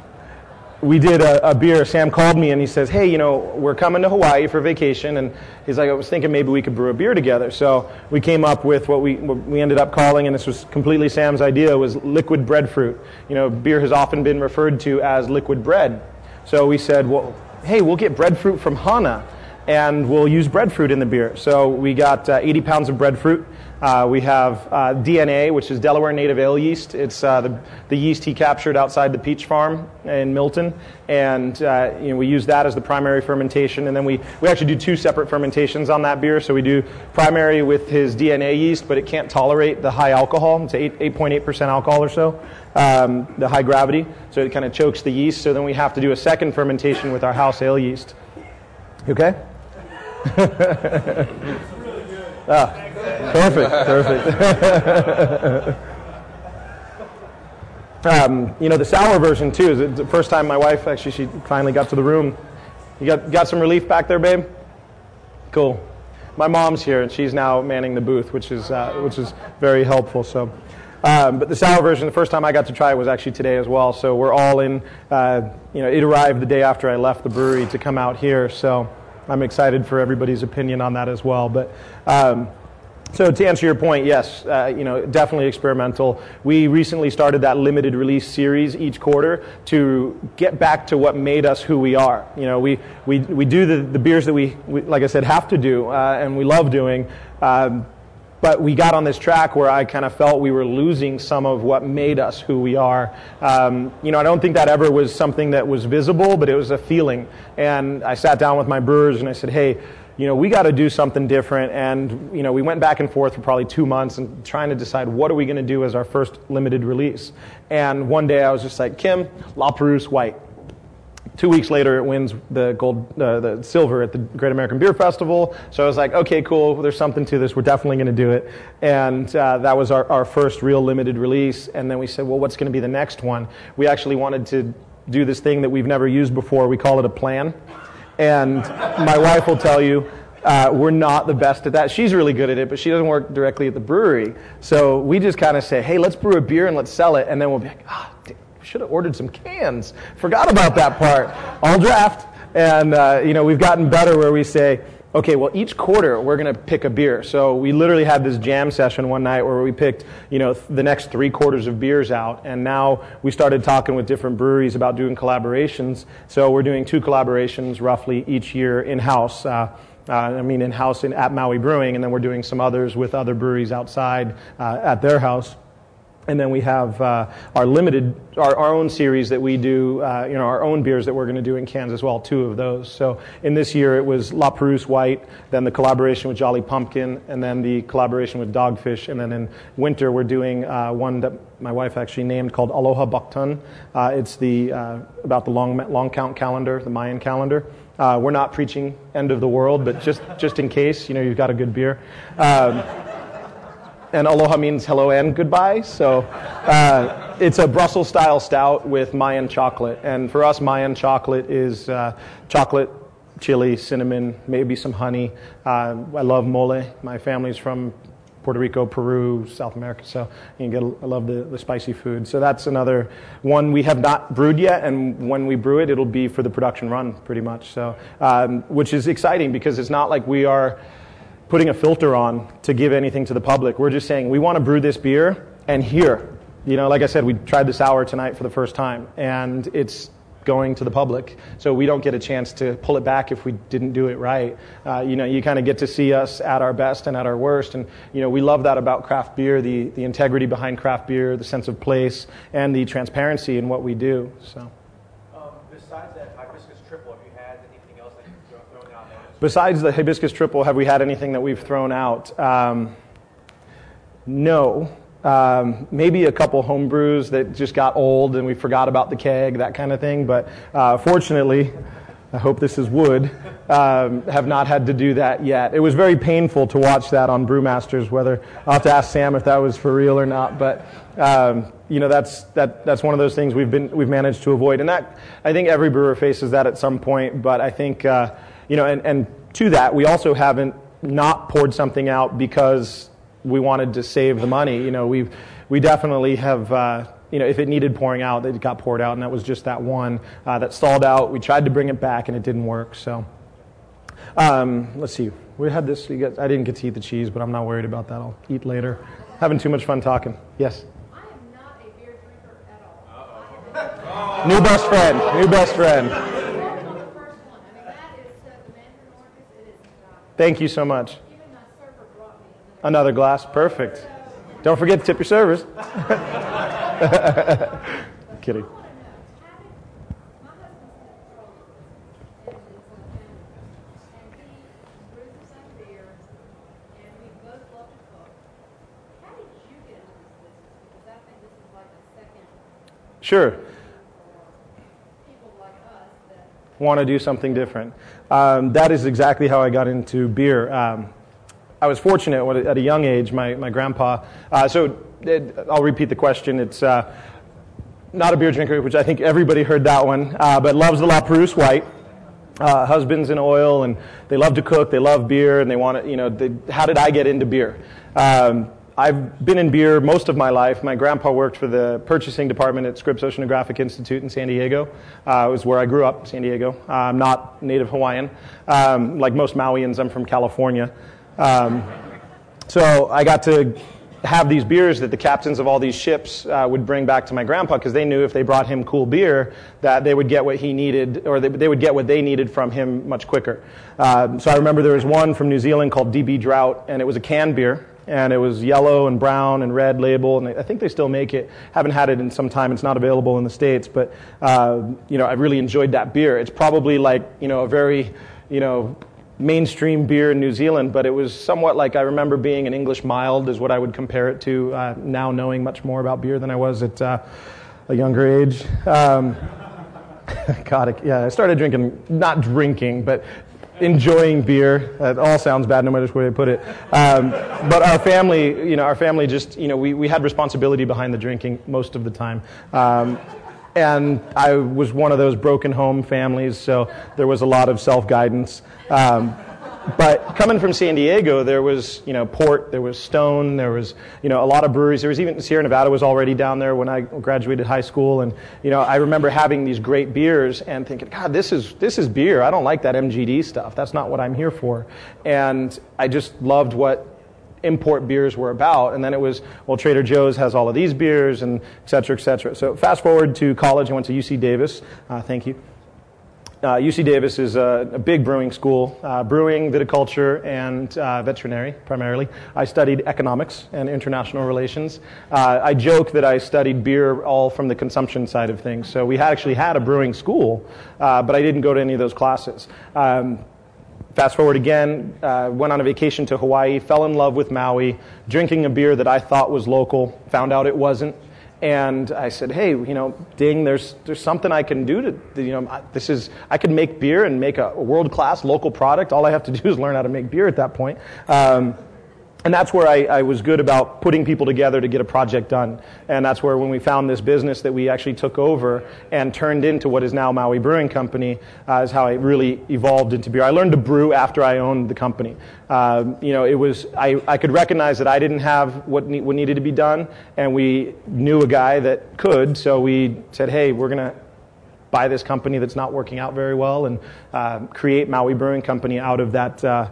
we did a, a, beer. Sam called me and he says, "Hey, you know, we're coming to Hawaii for vacation." And he's like, "I was thinking maybe we could brew a beer together." So we came up with what we what we ended up calling, and this was completely Sam's idea, was liquid breadfruit. You know, beer has often been referred to as liquid bread. So we said, "Well, hey, we'll get breadfruit from Hana." And we'll use breadfruit in the beer. So we got uh, 80 pounds of breadfruit. Uh, we have uh, DNA, which is Delaware Native Ale yeast. It's uh, the, the, yeast he captured outside the peach farm in Milton, and uh, you know, we use that as the primary fermentation. And then we, we actually do two separate fermentations on that beer. So we do primary with his DNA yeast, but it can't tolerate the high alcohol. It's 8, 8.8% alcohol or so, um, the high gravity. So it kind of chokes the yeast. So then we have to do a second fermentation with our house ale yeast. Okay? ah, perfect, perfect. um, you know, the sour version too is the first time my wife actually she finally got to the room. You got got some relief back there, babe? Cool. My mom's here and she's now manning the booth, which is uh, which is very helpful. So. Um, but the sour version, the first time I got to try it was actually today as well. So we're all in. Uh, you know, it arrived the day after I left the brewery to come out here. So I'm excited for everybody's opinion on that as well. But um, so to answer your point, yes, uh, you know, definitely experimental. We recently started that limited release series each quarter to get back to what made us who we are. You know, we, we, we do the, the beers that we, we, like I said, have to do uh, and we love doing. Um, but we got on this track where I kind of felt we were losing some of what made us who we are. Um, you know, I don't think that ever was something that was visible, but it was a feeling. And I sat down with my brewers and I said, hey, you know, we got to do something different. And, you know, we went back and forth for probably two months and trying to decide what are we going to do as our first limited release. And one day I was just like, Kim, La Perouse White. Two weeks later, it wins the gold, uh, the silver at the Great American Beer Festival. So I was like, okay, cool. There's something to this. We're definitely going to do it. And uh, that was our, our first real limited release. And then we said, well, what's going to be the next one? We actually wanted to do this thing that we've never used before. We call it a plan. And my wife will tell you, uh, we're not the best at that. She's really good at it, but she doesn't work directly at the brewery. So we just kind of say, hey, let's brew a beer and let's sell it. And then we'll be like, ah, oh, should have ordered some cans. Forgot about that part. All draft. And, uh, you know, we've gotten better where we say, okay, well, each quarter we're going to pick a beer. So we literally had this jam session one night where we picked, you know, the next three quarters of beers out. And now we started talking with different breweries about doing collaborations. So we're doing two collaborations roughly each year in house. Uh, uh, I mean, in house at Maui Brewing, and then we're doing some others with other breweries outside uh, at their house. And then we have uh, our limited, our, our, own series that we do, uh, you know, our own beers that we're going to do in cans as well, two of those. So in this year it was La Perouse White, then the collaboration with Jolly Pumpkin, and then the collaboration with Dogfish. And then in winter we're doing uh, one that my wife actually named called Aloha B'ak'tun. Uh, it's the, uh, about the long, long count calendar, the Mayan calendar. Uh, we're not preaching end of the world, but just, just in case, you know, you've got a good beer. Um, and aloha means hello and goodbye. So uh, it's a Brussels style stout with Mayan chocolate. And for us, Mayan chocolate is uh, chocolate, chili, cinnamon, maybe some honey. Uh, I love mole. My family's from Puerto Rico, Peru, South America. So you get, I love the, the spicy food. So that's another one we have not brewed yet. And when we brew it, it'll be for the production run pretty much. So, um, which is exciting because it's not like we are putting a filter on to give anything to the public. We're just saying we want to brew this beer, and here, you know, like I said, we tried this hour tonight for the first time, and it's going to the public. So we don't get a chance to pull it back if we didn't do it right. Uh, you know, you kind of get to see us at our best and at our worst. And, you know, we love that about craft beer, the, the integrity behind craft beer, the sense of place, and the transparency in what we do. So. Um, besides that hibiscus triple, have you had anything else that you've thrown out? Besides the hibiscus triple, have we had anything that we've thrown out? Um, no. Um, maybe a couple home brews that just got old and we forgot about the keg, that kind of thing. But uh, fortunately, I hope this is wood, um, have not had to do that yet. It was very painful to watch that on Brewmasters, whether I'll have to ask Sam if that was for real or not. But, um, you know, that's, that, that's one of those things we've, been, we've managed to avoid. And that, I think every brewer faces that at some point. But I think, uh, you know, and, and to that, we also haven't not poured something out because we wanted to save the money. You know, we we definitely have. Uh, you know, if it needed pouring out, it got poured out, and that was just that one uh, that stalled out. We tried to bring it back, and it didn't work. So, um, let's see. We had this. Got, I didn't get to eat the cheese, but I'm not worried about that. I'll eat later. Having too much fun talking. Yes. I am not a beer drinker at all. New best friend. New best friend. On the first one, I mean, that is uh, the Mandarin Orchis. It is not. Thank you so much. Another glass. Perfect. Don't forget to tip your servers. Kidding. Sure. like want to do something different. Um, that is exactly how I got into beer. Um, I was fortunate at a young age. My, my grandpa. Uh, so it, I'll repeat the question. It's uh, not a beer drinker, which I think everybody heard that one, uh, but loves the La Perouse White. Uh, husbands in oil, and they love to cook. They love beer, and they want to. You know, they, how did I get into beer? Um, I've been in beer most of my life. My grandpa worked for the purchasing department at Scripps Oceanographic Institute in San Diego. Uh, it was where I grew up, San Diego. Uh, I'm not native Hawaiian. Um, like most Mauians, I'm from California. Um, so I got to have these beers that the captains of all these ships uh, would bring back to my grandpa because they knew if they brought him cool beer that they would get what he needed or they, they would get what they needed from him much quicker. Um, so I remember there was one from New Zealand called DB Draught and it was a canned beer and it was yellow and brown and red label and I think they still make it. Haven't had it in some time. It's not available in the states, but uh, you know I really enjoyed that beer. It's probably like you know a very you know mainstream beer in New Zealand, but it was somewhat like I remember being an English mild, is what I would compare it to. Uh, now knowing much more about beer than I was at uh, a younger age. Um, God, yeah, I started drinking, not drinking, but enjoying beer. That all sounds bad, no matter way I put it. Um, but our family, you know, our family just, you know, we, we had responsibility behind the drinking most of the time. Um, and I was one of those broken home families, so there was a lot of self guidance. Um, but coming from San Diego, there was, you know, Port, there was Stone, there was, you know, a lot of breweries. There was even Sierra Nevada was already down there when I graduated high school, and you know, I remember having these great beers and thinking, God, this is this is beer. I don't like that MGD stuff. That's not what I'm here for. And I just loved what import beers were about. And then it was, well, Trader Joe's has all of these beers, and et cetera, et cetera. So fast forward to college, I went to UC Davis. Uh, thank you. Uh, UC Davis is a, a big brewing school, uh, brewing, viticulture, and uh, veterinary primarily. I studied economics and international relations. Uh, I joke that I studied beer all from the consumption side of things. So we actually had a brewing school, uh, but I didn't go to any of those classes. Um, Fast forward again, uh, went on a vacation to Hawaii, fell in love with Maui, drinking a beer that I thought was local, found out it wasn't. And I said, hey, you know, ding, there's, there's something I can do to, you know, this is, I can make beer and make a world class local product. All I have to do is learn how to make beer at that point. Um, and that's where I, I was good about putting people together to get a project done. And that's where, when we found this business that we actually took over and turned into what is now Maui Brewing Company, uh, is how I really evolved into beer. I learned to brew after I owned the company. Um, you know, it was I, I could recognize that I didn't have what, ne- what needed to be done, and we knew a guy that could. So we said, "Hey, we're gonna." Buy this company that's not working out very well, and uh, create Maui Brewing Company out of that uh,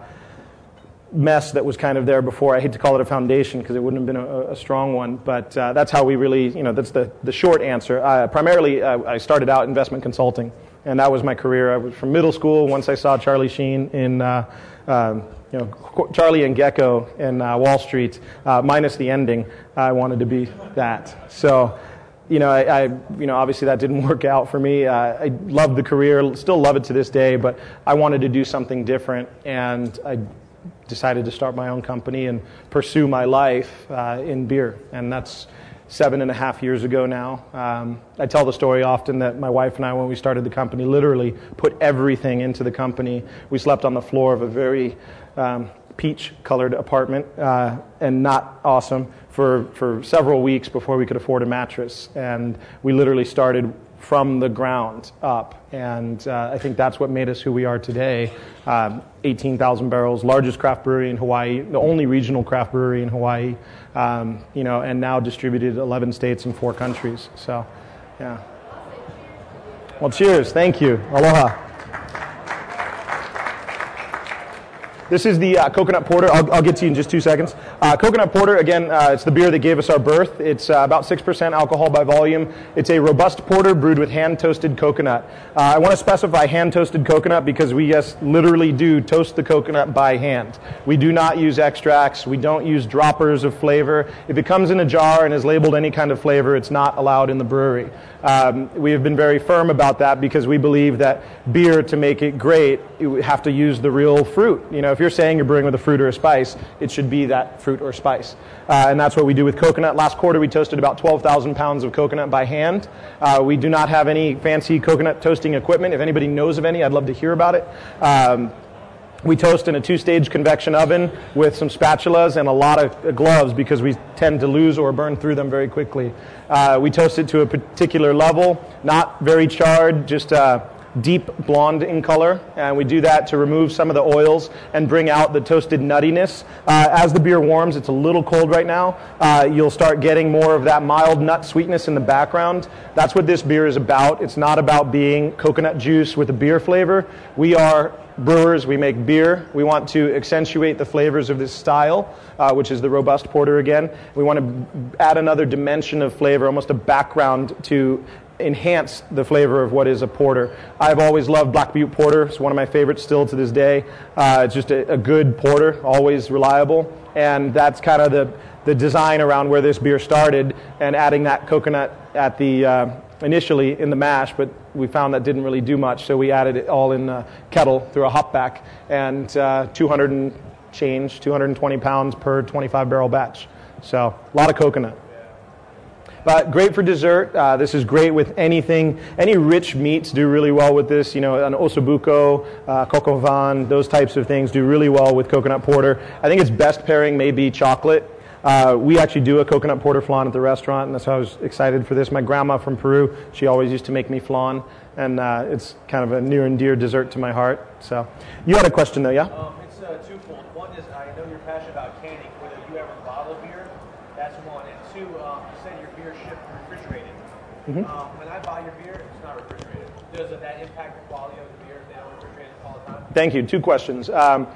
mess that was kind of there before. I hate to call it a foundation because it wouldn't have been a, a strong one, but uh, that's how we really, you know, that's the, the short answer. Uh, primarily, I started out investment consulting, and that was my career. I was from middle school. Once I saw Charlie Sheen in, uh, um, you know, Charlie and Gekko in uh, Wall Street, uh, minus the ending, I wanted to be that. So, you know, I, I, you know, obviously that didn't work out for me. Uh, I loved the career, still love it to this day, but I wanted to do something different, and I decided to start my own company and pursue my life uh, in beer. And that's seven and a half years ago now. Um, I tell the story often that my wife and I, when we started the company, literally put everything into the company. We slept on the floor of a very um, peach colored apartment uh, and not awesome for, for several weeks before we could afford a mattress. And we literally started from the ground up. And uh, I think that's what made us who we are today. Um, 18,000 barrels, largest craft brewery in Hawaii, the only regional craft brewery in Hawaii, um, you know, and now distributed 11 states and four countries. So, yeah. Well, cheers. Thank you. Aloha. This is the uh, coconut porter. I'll, I'll, get to you in just two seconds. Uh, coconut porter, again, uh, it's the beer that gave us our birth. It's uh, about 6% alcohol by volume. It's a robust porter brewed with hand toasted coconut. Uh, I want to specify hand toasted coconut because we, yes, literally do toast the coconut by hand. We do not use extracts. We don't use droppers of flavor. If it comes in a jar and is labeled any kind of flavor, it's not allowed in the brewery. Um, we have been very firm about that because we believe that beer, to make it great, you have to use the real fruit. You know, if you're saying you're brewing with a fruit or a spice, it should be that fruit or spice. Uh, and that's what we do with coconut. Last quarter, we toasted about 12,000 pounds of coconut by hand. Uh, we do not have any fancy coconut toasting equipment. If anybody knows of any, I'd love to hear about it. Um, we toast in a two-stage convection oven with some spatulas and a lot of gloves because we tend to lose or burn through them very quickly. Uh, we toast it to a particular level, not very charred, just uh, deep blonde in color. And we do that to remove some of the oils and bring out the toasted nuttiness. Uh, as the beer warms, it's a little cold right now, uh, you'll start getting more of that mild nut sweetness in the background. That's what this beer is about. It's not about being coconut juice with a beer flavor. We are brewers, we make beer. We want to accentuate the flavors of this style, uh, which is the robust porter again. We want to add another dimension of flavor, almost a background to enhance the flavor of what is a porter. I've always loved Black Butte Porter. It's one of my favorites still to this day. Uh, it's just a, a, good porter, always reliable. And that's kind of the, the design around where this beer started and adding that coconut at the, uh, initially in the mash, but we found that didn't really do much, so we added it all in a kettle through a hop back, and uh, 200 and change, 220 pounds per 25 barrel batch. So a lot of coconut. But great for dessert. Uh, this is great with anything. Any rich meats do really well with this. You know, an ossobuco, uh, coq au vin, those types of things do really well with coconut porter. I think its best pairing may be chocolate. Uh, we actually do a coconut porter flan at the restaurant, and that's why I was excited for this. My grandma from Peru, she always used to make me flan, and uh, it's kind of a near and dear dessert to my heart. So, you had a question though, yeah? Um, it's uh, twofold. One is I know you're passionate about canning. Whether you ever bottle beer, that's one. And two, um, you said your beer shipped refrigerated. Mm-hmm. Um, when I buy your beer, it's not refrigerated. Does that impact the quality of the beer if they don't refrigerate it all the time? Thank you. Two questions. Um,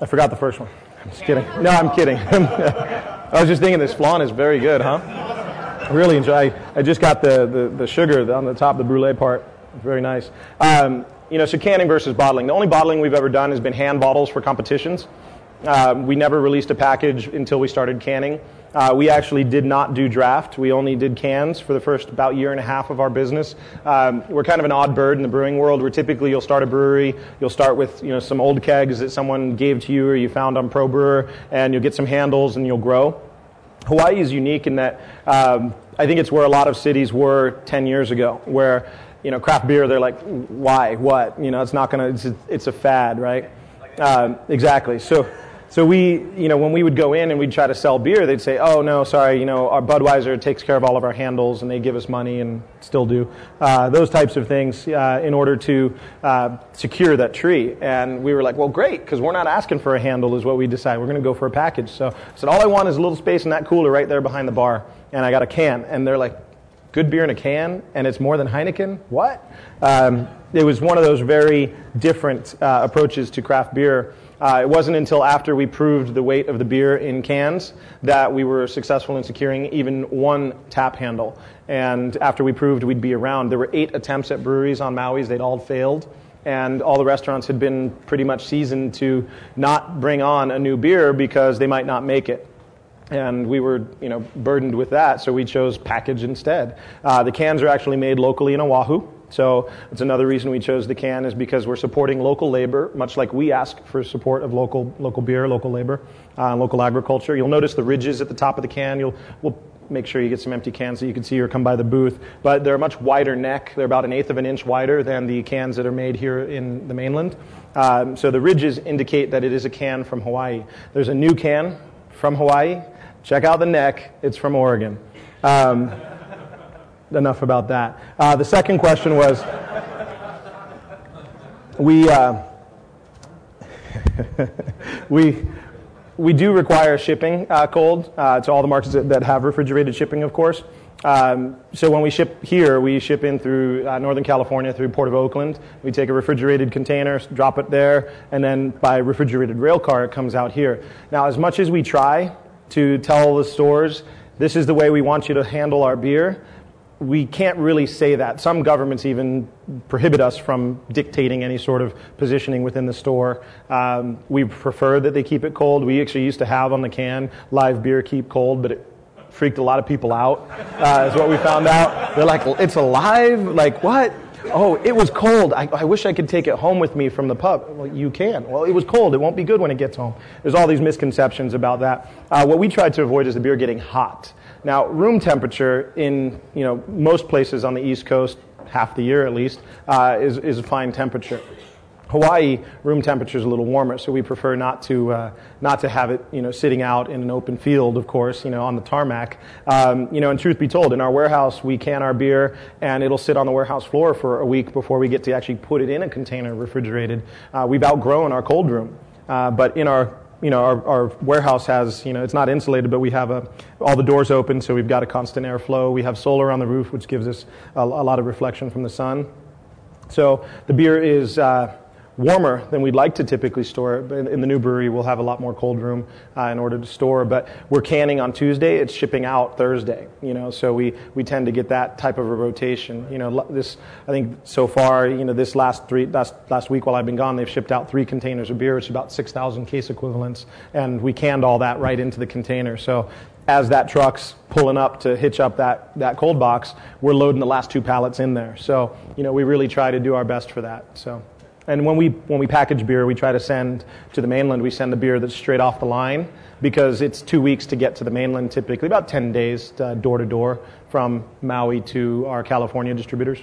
I forgot the first one. I'm just kidding. No, I'm kidding. I was just thinking this flan is very good, huh? I really enjoy. I just got the, the, the sugar on the top, the brulee part. It's very nice. Um, you know, so canning versus bottling. The only bottling we've ever done has been hand bottles for competitions. Uh, we never released a package until we started canning. Uh, we actually did not do draft. We only did cans for the first about year and a half of our business. Um, we're kind of an odd bird in the brewing world where typically you'll start a brewery, you'll start with you know some old kegs that someone gave to you or you found on ProBrewer, and you'll get some handles and you'll grow. Hawaii is unique in that um, I think it's where a lot of cities were 10 years ago, where you know craft beer they're like why what you know it's not gonna it's a, it's a fad right um, exactly so so we, you know, when we would go in and we'd try to sell beer, they'd say, "Oh no, sorry, you know, our Budweiser takes care of all of our handles, and they give us money and still do uh, those types of things uh, in order to uh, secure that tree." And we were like, "Well, great, because we're not asking for a handle, is what we decide. We're going to go for a package." So I said, "All I want is a little space in that cooler right there behind the bar, and I got a can." And they're like, good beer in a can, and it's more than Heineken? What? Um, it was one of those very different uh, approaches to craft beer. Uh, it wasn't until after we proved the weight of the beer in cans that we were successful in securing even one tap handle. And after we proved we'd be around, there were eight attempts at breweries on Maui's. They'd all failed. And all the restaurants had been pretty much seasoned to not bring on a new beer because they might not make it and we were you know burdened with that so we chose package instead. Uh, the cans are actually made locally in oahu. So it's another reason we chose the can is because we're supporting local labor much like we ask for support of local local beer local labor uh, local agriculture. You'll notice the ridges at the top of the can. You'll we'll make sure you get some empty cans so you can see or come by the booth. But they're a much wider neck. They're about an eighth of an inch wider than the cans that are made here in the mainland. Um, so the ridges indicate that it is a can from hawaii. There's a new can from hawaii Check out the neck. It's from Oregon. Um, enough about that. Uh, the second question was we, uh, we, we do require shipping uh, cold uh, to all the markets that, that, have refrigerated shipping, of course. Um, so when we ship here, we ship in through uh, Northern California through Port of Oakland. We take a refrigerated container, drop it there, and then by refrigerated rail car, it comes out here. Now, as much as we try to tell the stores, this is the way we want you to handle our beer, we can't really say that. Some governments even prohibit us from dictating any sort of positioning within the store. Um, we prefer that they keep it cold. We actually used to have on the can live beer keep cold, but it freaked a lot of people out, uh, is what we found out. They're like, it's alive? Like, what? Oh, it was cold. I, I, wish I could take it home with me from the pub. Well, you can. Well, it was cold. It won't be good when it gets home. There's all these misconceptions about that. Uh, what we tried to avoid is the beer getting hot. Now, room temperature in you know most places on the East Coast, half the year at least, uh, is is a fine temperature. Hawaii room temperature is a little warmer, so we prefer not to uh, not to have it, you know, sitting out in an open field, of course, you know, on the tarmac. Um, you know, and truth be told, in our warehouse we can our beer, and it'll sit on the warehouse floor for a week before we get to actually put it in a container refrigerated. Uh, we've outgrown our cold room, uh, but in our you know, our, our, warehouse has, you know, it's not insulated, but we have a, all the doors open, so we've got a constant airflow. We have solar on the roof, which gives us a, a lot of reflection from the sun. So the beer is, uh, warmer than we'd like to typically store it. But in the new brewery, we'll have a lot more cold room uh, in order to store. But we're canning on Tuesday. It's shipping out Thursday. You know, so we, we tend to get that type of a rotation. You know, this I think so far, you know, this last three last last week while I've been gone, they've shipped out three containers of beer. It's about six thousand case equivalents, and we canned all that right into the container. So as that truck's pulling up to hitch up that, that cold box, we're loading the last two pallets in there. So, you know, we really try to do our best for that. So. And when we, when we package beer, we try to send to the mainland, we send the beer that's straight off the line because it's two weeks to get to the mainland typically, about 10 days uh, door to door from Maui to our California distributors.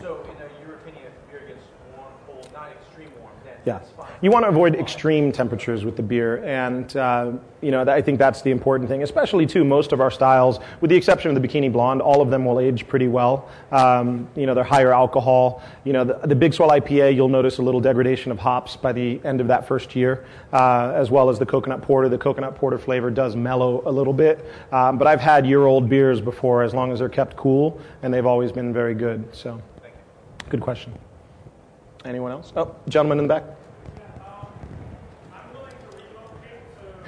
So, in your opinion, if beer gets warm, cold, not extreme warm, then yeah. You want to avoid extreme temperatures with the beer, and uh, you know I think that's the important thing. Especially too, most of our styles, with the exception of the Bikini Blonde, all of them will age pretty well. Um, you know they're higher alcohol. You know the, the, Big Swell IPA, you'll notice a little degradation of hops by the end of that first year, uh, as well as the coconut porter. The coconut porter flavor does mellow a little bit, um, but I've had year-old beers before, as long as they're kept cool, and they've always been very good. So, good question. Anyone else? Oh, gentleman in the back.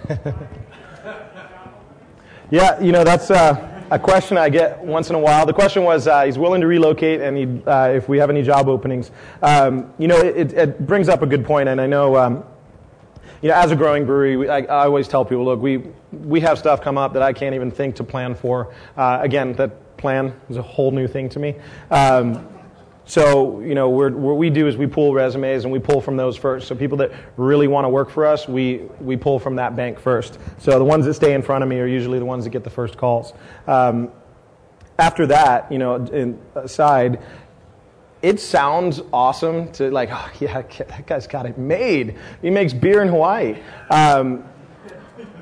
yeah, you know, that's uh, a question I get once in a while. The question was uh, he's willing to relocate and uh, if we have any job openings. Um, you know, it, it, brings up a good point, and I know. Um, you know, as a growing brewery, we, I, I, always tell people, look, we we have stuff come up that I can't even think to plan for. Uh, again, that plan is a whole new thing to me. Um, so, you know, what we do is we pull resumes and we pull from those first. So people that really want to work for us, we, we pull from that bank first. So the ones that stay in front of me are usually the ones that get the first calls. Um, after that, you know, in, aside, it sounds awesome to like, oh yeah, that guy's got it made. He makes beer in Hawaii. Um,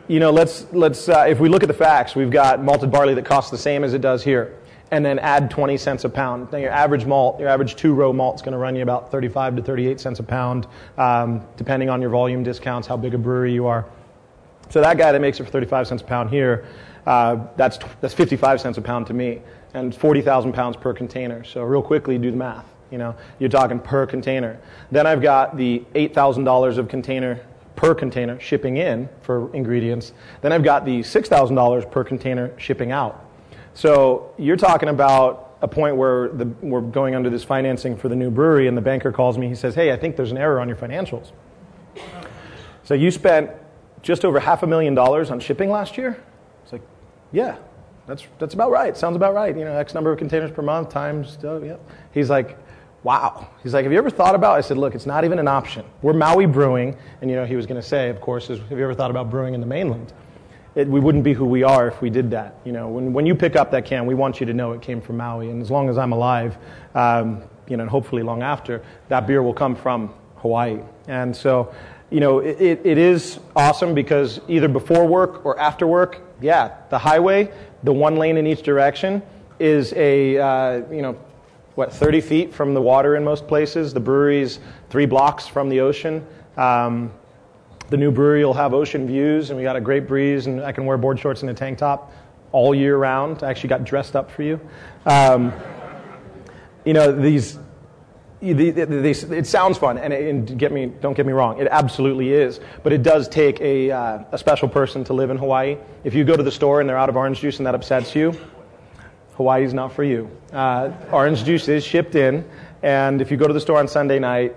you know, let's let's uh, if we look at the facts, we've got malted barley that costs the same as it does here and then add 20 cents a pound. Now, your average malt, your average two row malt is going to run you about 35 to 38 cents a pound, um, depending on your volume discounts, how big a brewery you are. So that guy that makes it for 35 cents a pound here, uh, that's, that's 55 cents a pound to me, and 40,000 pounds per container. So real quickly, do the math. You know, you're talking per container. Then I've got the $8,000 of container per container shipping in for ingredients. Then I've got the $6,000 per container shipping out. So you're talking about a point where the, we're going under this financing for the new brewery, and the banker calls me. He says, "Hey, I think there's an error on your financials." So you spent just over half a million dollars on shipping last year? It's like, yeah, that's, that's about right. Sounds about right. You know, X number of containers per month times, uh, oh, yeah. He's like, wow. He's like, have you ever thought about, I said, look, it's not even an option. We're Maui Brewing, and you know, he was going to say, of course, is, have you ever thought about brewing in the mainland? It, we wouldn't be who we are if we did that. You know, when, when you pick up that can, we want you to know it came from Maui, and as long as I'm alive, um, you know, and hopefully long after, that beer will come from Hawaii. And so, you know, it, it, it is awesome because either before work or after work, yeah, the highway, the one lane in each direction, is a, uh, you know, what, 30 feet from the water in most places. The brewery's three blocks from the ocean. Um, the new brewery will have ocean views, and we got a great breeze, and I can wear board shorts and a tank top all year round. I actually got dressed up for you. Um, you know, these it sounds fun, and, get me, don't get me wrong, it absolutely is. But it does take a, uh, a special person to live in Hawaii. If you go to the store and they're out of orange juice and that upsets you, Hawaii's not for you. Uh, orange juice is shipped in, and if you go to the store on Sunday night,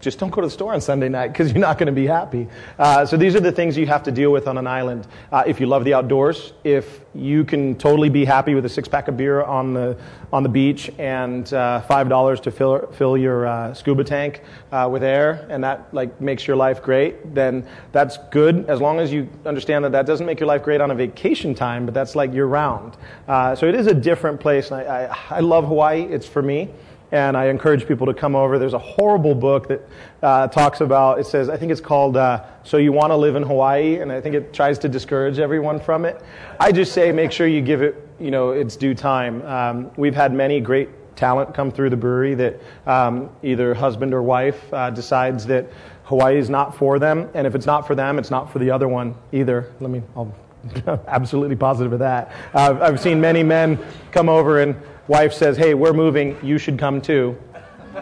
just don't go to the store on Sunday night because you're not going to be happy. Uh, so these are the things you have to deal with on an island. Uh, if you love the outdoors, if you can totally be happy with a six pack of beer on the on the beach and uh, five dollars to fill fill your uh, scuba tank uh, with air, and that like makes your life great, then that's good as long as you understand that that doesn't make your life great on a vacation time, but that's like year round. Uh, so it is a different place, I, I, I love Hawaii. It's for me and I encourage people to come over. There's a horrible book that uh, talks about, it says, I think it's called uh, So You Want to Live in Hawaii, and I think it tries to discourage everyone from it. I just say make sure you give it, you know, its due time. Um, we've had many great talent come through the brewery that um, either husband or wife uh, decides that Hawaii is not for them, and if it's not for them, it's not for the other one either. Let me, I'll absolutely positive of that. Uh, I've seen many men come over and wife says, hey, we're moving, you should come too,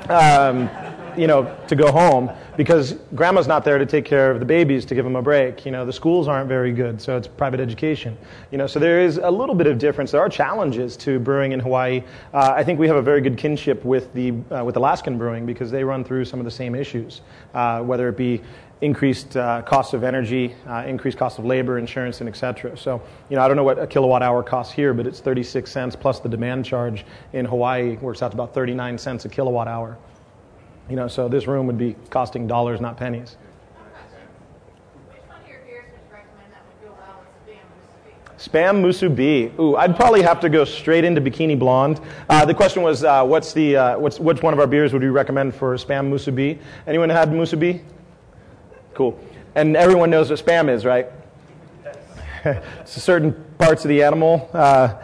um, you know, to go home because grandma's not there to take care of the babies to give them a break. You know, the schools aren't very good, so it's private education. You know, so there is a little bit of difference. There are challenges to brewing in Hawaii. Uh, I think we have a very good kinship with the uh, with Alaskan brewing because they run through some of the same issues, uh, whether it be increased uh, costs of energy, uh, increased cost of labor, insurance, and et cetera. So, you know, I don't know what a kilowatt hour costs here, but it's 36 cents plus the demand charge in Hawaii works out to about 39 cents a kilowatt hour. You know, so this room would be costing dollars, not pennies. Spam musubi. Ooh, I'd probably have to go straight into Bikini Blonde. Uh, the question was, uh, what's the, uh, what's, which one of our beers would you recommend for Spam musubi? Anyone had musubi? Cool. And everyone knows what spam is, right? it's certain parts of the animal. Uh,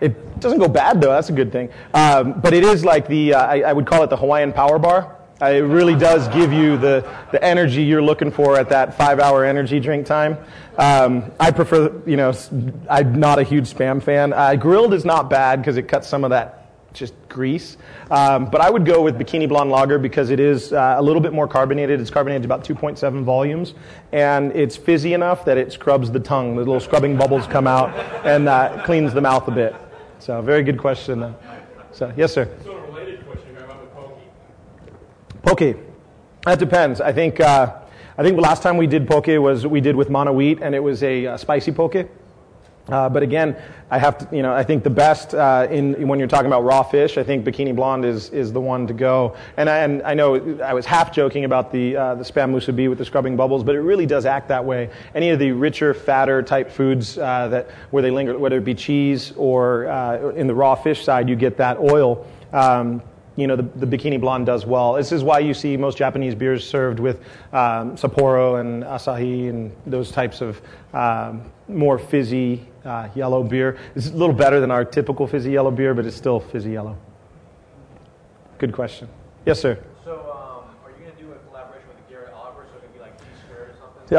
it doesn't go bad though. That's a good thing. Um, but it is like the uh, I, I, would call it the Hawaiian Power Bar. Uh, it really does give you the, the energy you're looking for at that five hour energy drink time. Um, I prefer, you know, I'm not a huge spam fan. Uh, grilled is not bad because it cuts some of that just grease. Um, but I would go with Bikini Blonde Lager because it is uh, a little bit more carbonated. It's carbonated about 2.7 volumes, and it's fizzy enough that it scrubs the tongue. The little scrubbing bubbles come out and uh, cleans the mouth a bit. So, very good question. So, yes, sir. Related question about the poke. Poke. That depends. I think. Uh, I think the last time we did poke was we did with Mana wheat, and it was a, a uh, spicy poke. Uh, but again, I have to, you know, I think the best uh, in when you're talking about raw fish, I think Bikini Blonde is is the one to go. And I, and I know I was half joking about the uh, the spam musubi with the scrubbing bubbles, but it really does act that way. Any of the richer, fatter type foods uh, that where they linger, whether it be cheese or uh, in the raw fish side, you get that oil. Um, you know, the, the, Bikini Blonde does well. This is why you see most Japanese beers served with um, Sapporo and Asahi and those types of um, more fizzy uh, yellow beer. It's a little better than our typical fizzy yellow beer, but it's still fizzy yellow. Good question. Yes, sir. So, um, are you going to do a collaboration with Garrett Oliver? So it could be like T or something?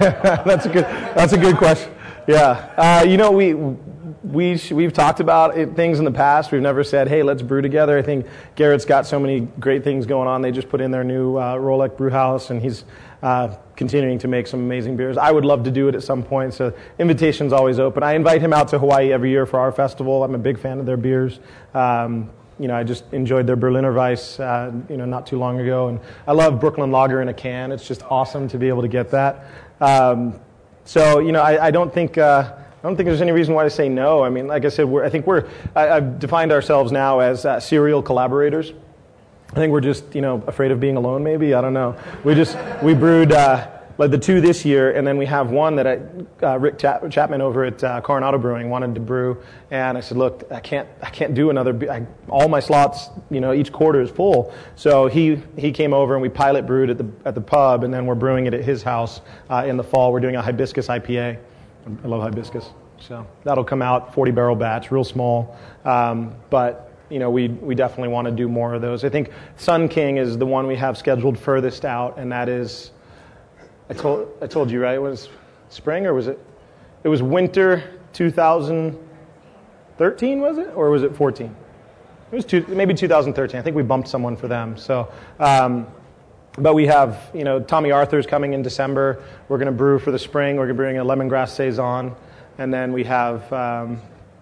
Uh, that's a good. That's a good question. Yeah, uh, you know we we we've talked about it, things in the past. We've never said, "Hey, let's brew together." I think Garrett's got so many great things going on. They just put in their new uh, Rolec brew house, and he's uh, continuing to make some amazing beers. I would love to do it at some point. So invitation's always open. I invite him out to Hawaii every year for our festival. I'm a big fan of their beers. Um, you know, I just enjoyed their Berliner Weiss, uh, you know, not too long ago, and I love Brooklyn Lager in a can. It's just awesome to be able to get that. Um, so, you know, I, I don't think uh, I don't think there's any reason why to say no. I mean, like I said, we're, I think we're I, I've defined ourselves now as uh, serial collaborators. I think we're just, you know, afraid of being alone. Maybe I don't know. We just we brewed. Uh, like the two this year, and then we have one that I, uh, Rick Chap- Chapman over at uh, Coronado Brewing wanted to brew, and I said, look, I can't, I can't do another. I, all my slots, you know, each quarter is full. So he he came over and we pilot brewed at the at the pub, and then we're brewing it at his house uh, in the fall. We're doing a hibiscus IPA. I love hibiscus, so that'll come out 40 barrel batch, real small, um, but you know, we, we definitely want to do more of those. I think Sun King is the one we have scheduled furthest out, and that is, I told, I told you, right? It was spring or was it? It was winter 2013, was it? Or was it 14? It was two, maybe 2013. I think we bumped someone for them. So, um, but we have, you know, Tomme Arthur's coming in December. We're going to brew for the spring. We're going to bring a lemongrass saison, and then we have um,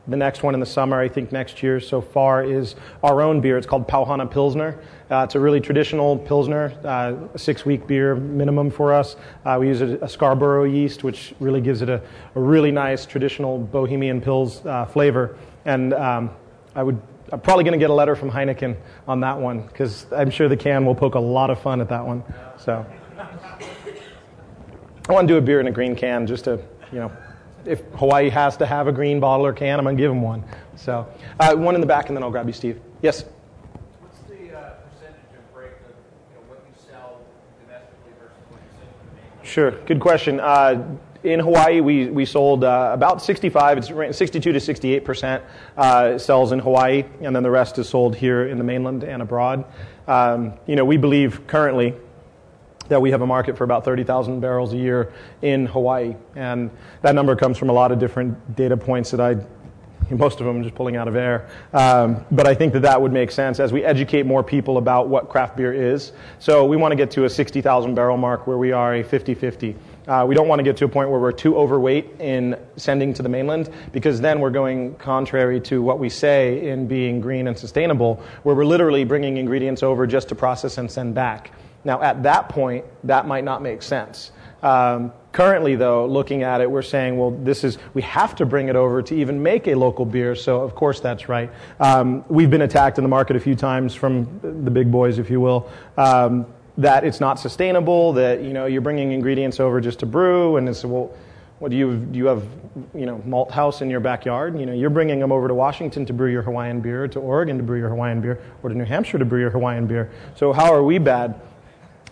the next one in the summer. I think next year so far is our own beer. It's called Pau Hana Pilsner. Uh, it's a really traditional pilsner, uh, six-week beer minimum for us. Uh, we use a, a Scarborough yeast, which really gives it a, a really nice traditional Bohemian Pils uh, flavor. And um, I would I'm probably going to get a letter from Heineken on that one because I'm sure the can will poke a lot of fun at that one. So I want to do a beer in a green can just to, you know, if Hawaii has to have a green bottle or can, I'm going to give them one. So uh, one in the back, and then I'll grab you, Steve. Yes. What's the uh, percentage of break of you know, what you sell domestically versus what you send to the mainland? Sure. Good question. Uh, in Hawaii, we, we sold uh, about 65, it's 62 to 68 percent uh, sells in Hawaii, and then the rest is sold here in the mainland and abroad. Um, you know, we believe currently that we have a market for about 30,000 barrels a year in Hawaii, and that number comes from a lot of different data points that I most of them just pulling out of air. Um, but I think that that would make sense as we educate more people about what craft beer is. So we want to get to a 60,000 barrel mark where we are a 50 50. Uh, we don't want to get to a point where we're too overweight in sending to the mainland because then we're going contrary to what we say in being green and sustainable, where we're literally bringing ingredients over just to process and send back. Now, at that point, that might not make sense. Um, currently, though, looking at it, we're saying, well, this is we have to bring it over to even make a local beer. So, of course, that's right. Um, we've been attacked in the market a few times from the big boys, if you will. Um, that it's not sustainable. That you know you're bringing ingredients over just to brew, and it's well, what do you do? You have you know malt house in your backyard. You know you're bringing them over to Washington to brew your Hawaiian beer, to Oregon to brew your Hawaiian beer, or to New Hampshire to brew your Hawaiian beer. So how are we bad?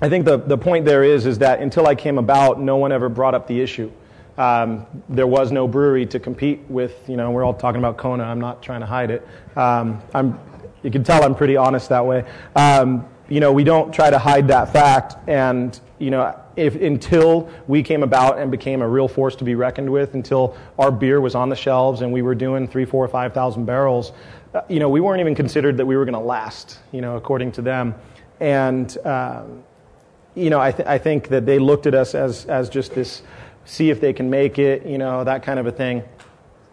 I think the, the point there is is that until I came about, no one ever brought up the issue. Um, there was no brewery to compete with. You know, we're all talking about Kona. I'm not trying to hide it. Um, I'm, you can tell I'm pretty honest that way. Um, you know, we don't try to hide that fact. And you know, if until we came about and became a real force to be reckoned with, until our beer was on the shelves and we were doing three, four, five thousand barrels, uh, you know, we weren't even considered that we were going to last. You know, according to them. And um, you know, I, th- I think that they looked at us as, as just this, see if they can make it, you know, that kind of a thing.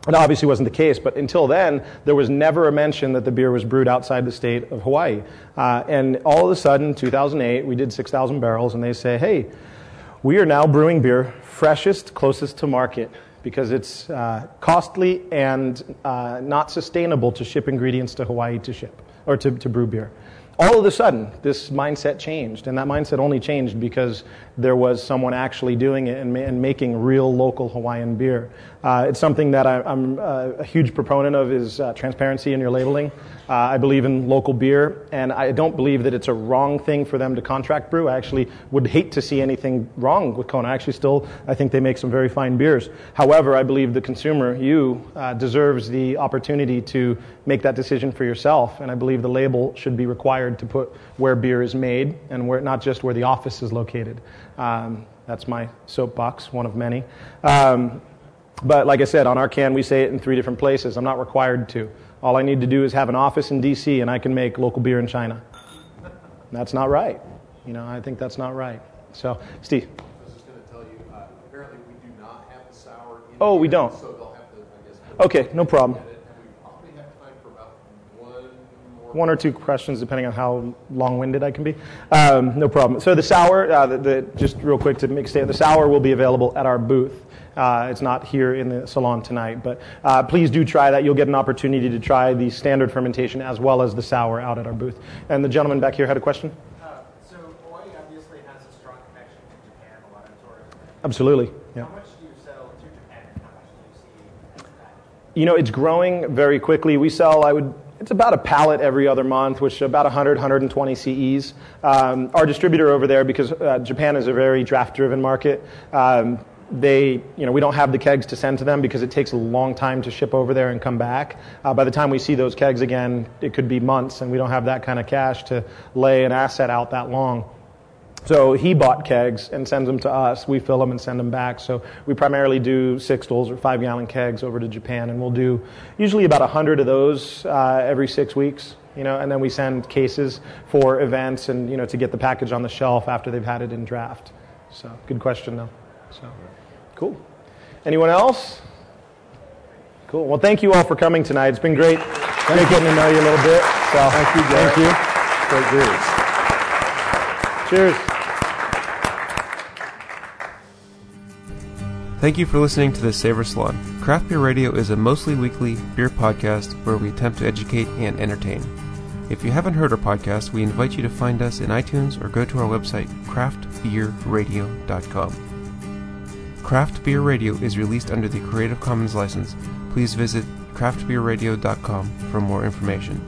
It obviously wasn't the case, but until then, there was never a mention that the beer was brewed outside the state of Hawaii. Uh, and all of a sudden, 2008, we did 6,000 barrels, and they say, hey, we are now brewing beer freshest, closest to market because it's uh, costly and uh, not sustainable to ship ingredients to Hawaii to ship or to, to brew beer all of a sudden, this mindset changed, and that mindset only changed because there was someone actually doing it and, and making real local Hawaiian beer. Uh, it's something that I, am uh, a huge proponent of is uh, transparency in your labeling. Uh, I believe in local beer, and I don't believe that it's a wrong thing for them to contract brew. I actually would hate to see anything wrong with Kona. I actually still, I think they make some very fine beers. However, I believe the consumer, you, uh, deserves the opportunity to make that decision for yourself, and I believe the label should be required to put where beer is made and where not just where the office is located. Um, That's my soapbox, one of many. Um, but like I said, on our can, we say it in three different places. I'm not required to. All I need to do is have an office in D.C. and I can make local beer in China. That's not right. You know, I think that's not right. So, Steve. I was just going to tell you, uh, apparently we do not have the sour in Oh, we don't. So they'll have to, I guess. Okay, no problem. it, And we probably have time for about one more. One or two questions, depending on how long-winded I can be. Um, no problem. So the sour, uh, the, the, just real quick to make state, the sour will be available at our booth. Uh, it's not here in the salon tonight, but uh, please do try that. You'll get an opportunity to try the standard fermentation as well as the sour out at our booth. And the gentleman back here had a question. Uh, so Hawaii obviously has a strong connection to Japan, a lot of tourism. Absolutely. Yeah. How much do you sell to Japan how much do you see? You know, it's growing very quickly. We sell, I would, it's about a pallet every other month, which is about 100, 120 CEs. Um, our distributor over there, because uh, Japan is a very draft-driven market, um, they, you know, we don't have the kegs to send to them because it takes a long time to ship over there and come back. Uh, by the time we see those kegs again, it could be months, and we don't have that kind of cash to lay an asset out that long. So he bought kegs and sends them to us. We fill them and send them back. So we primarily do sixtels or five gallon kegs over to Japan, and we'll do usually about 100 of those uh, every six weeks. You know, and then we send cases for events and you know to get the package on the shelf after they've had it in draft. So good question though. So cool. Anyone else? Cool. Well, thank you all for coming tonight. It's been great, great getting to know you a little bit. So thank you, Thank you. Great news. Cheers. Thank you for listening to the Savor Salon. Craft Beer Radio is a mostly weekly beer podcast where we attempt to educate and entertain. If you haven't heard our podcast, we invite you to find us in iTunes or go to our website, craftbeerradio.com. Craft Beer Radio is released under the Creative Commons license. Please visit craftbeerradio.com for more information.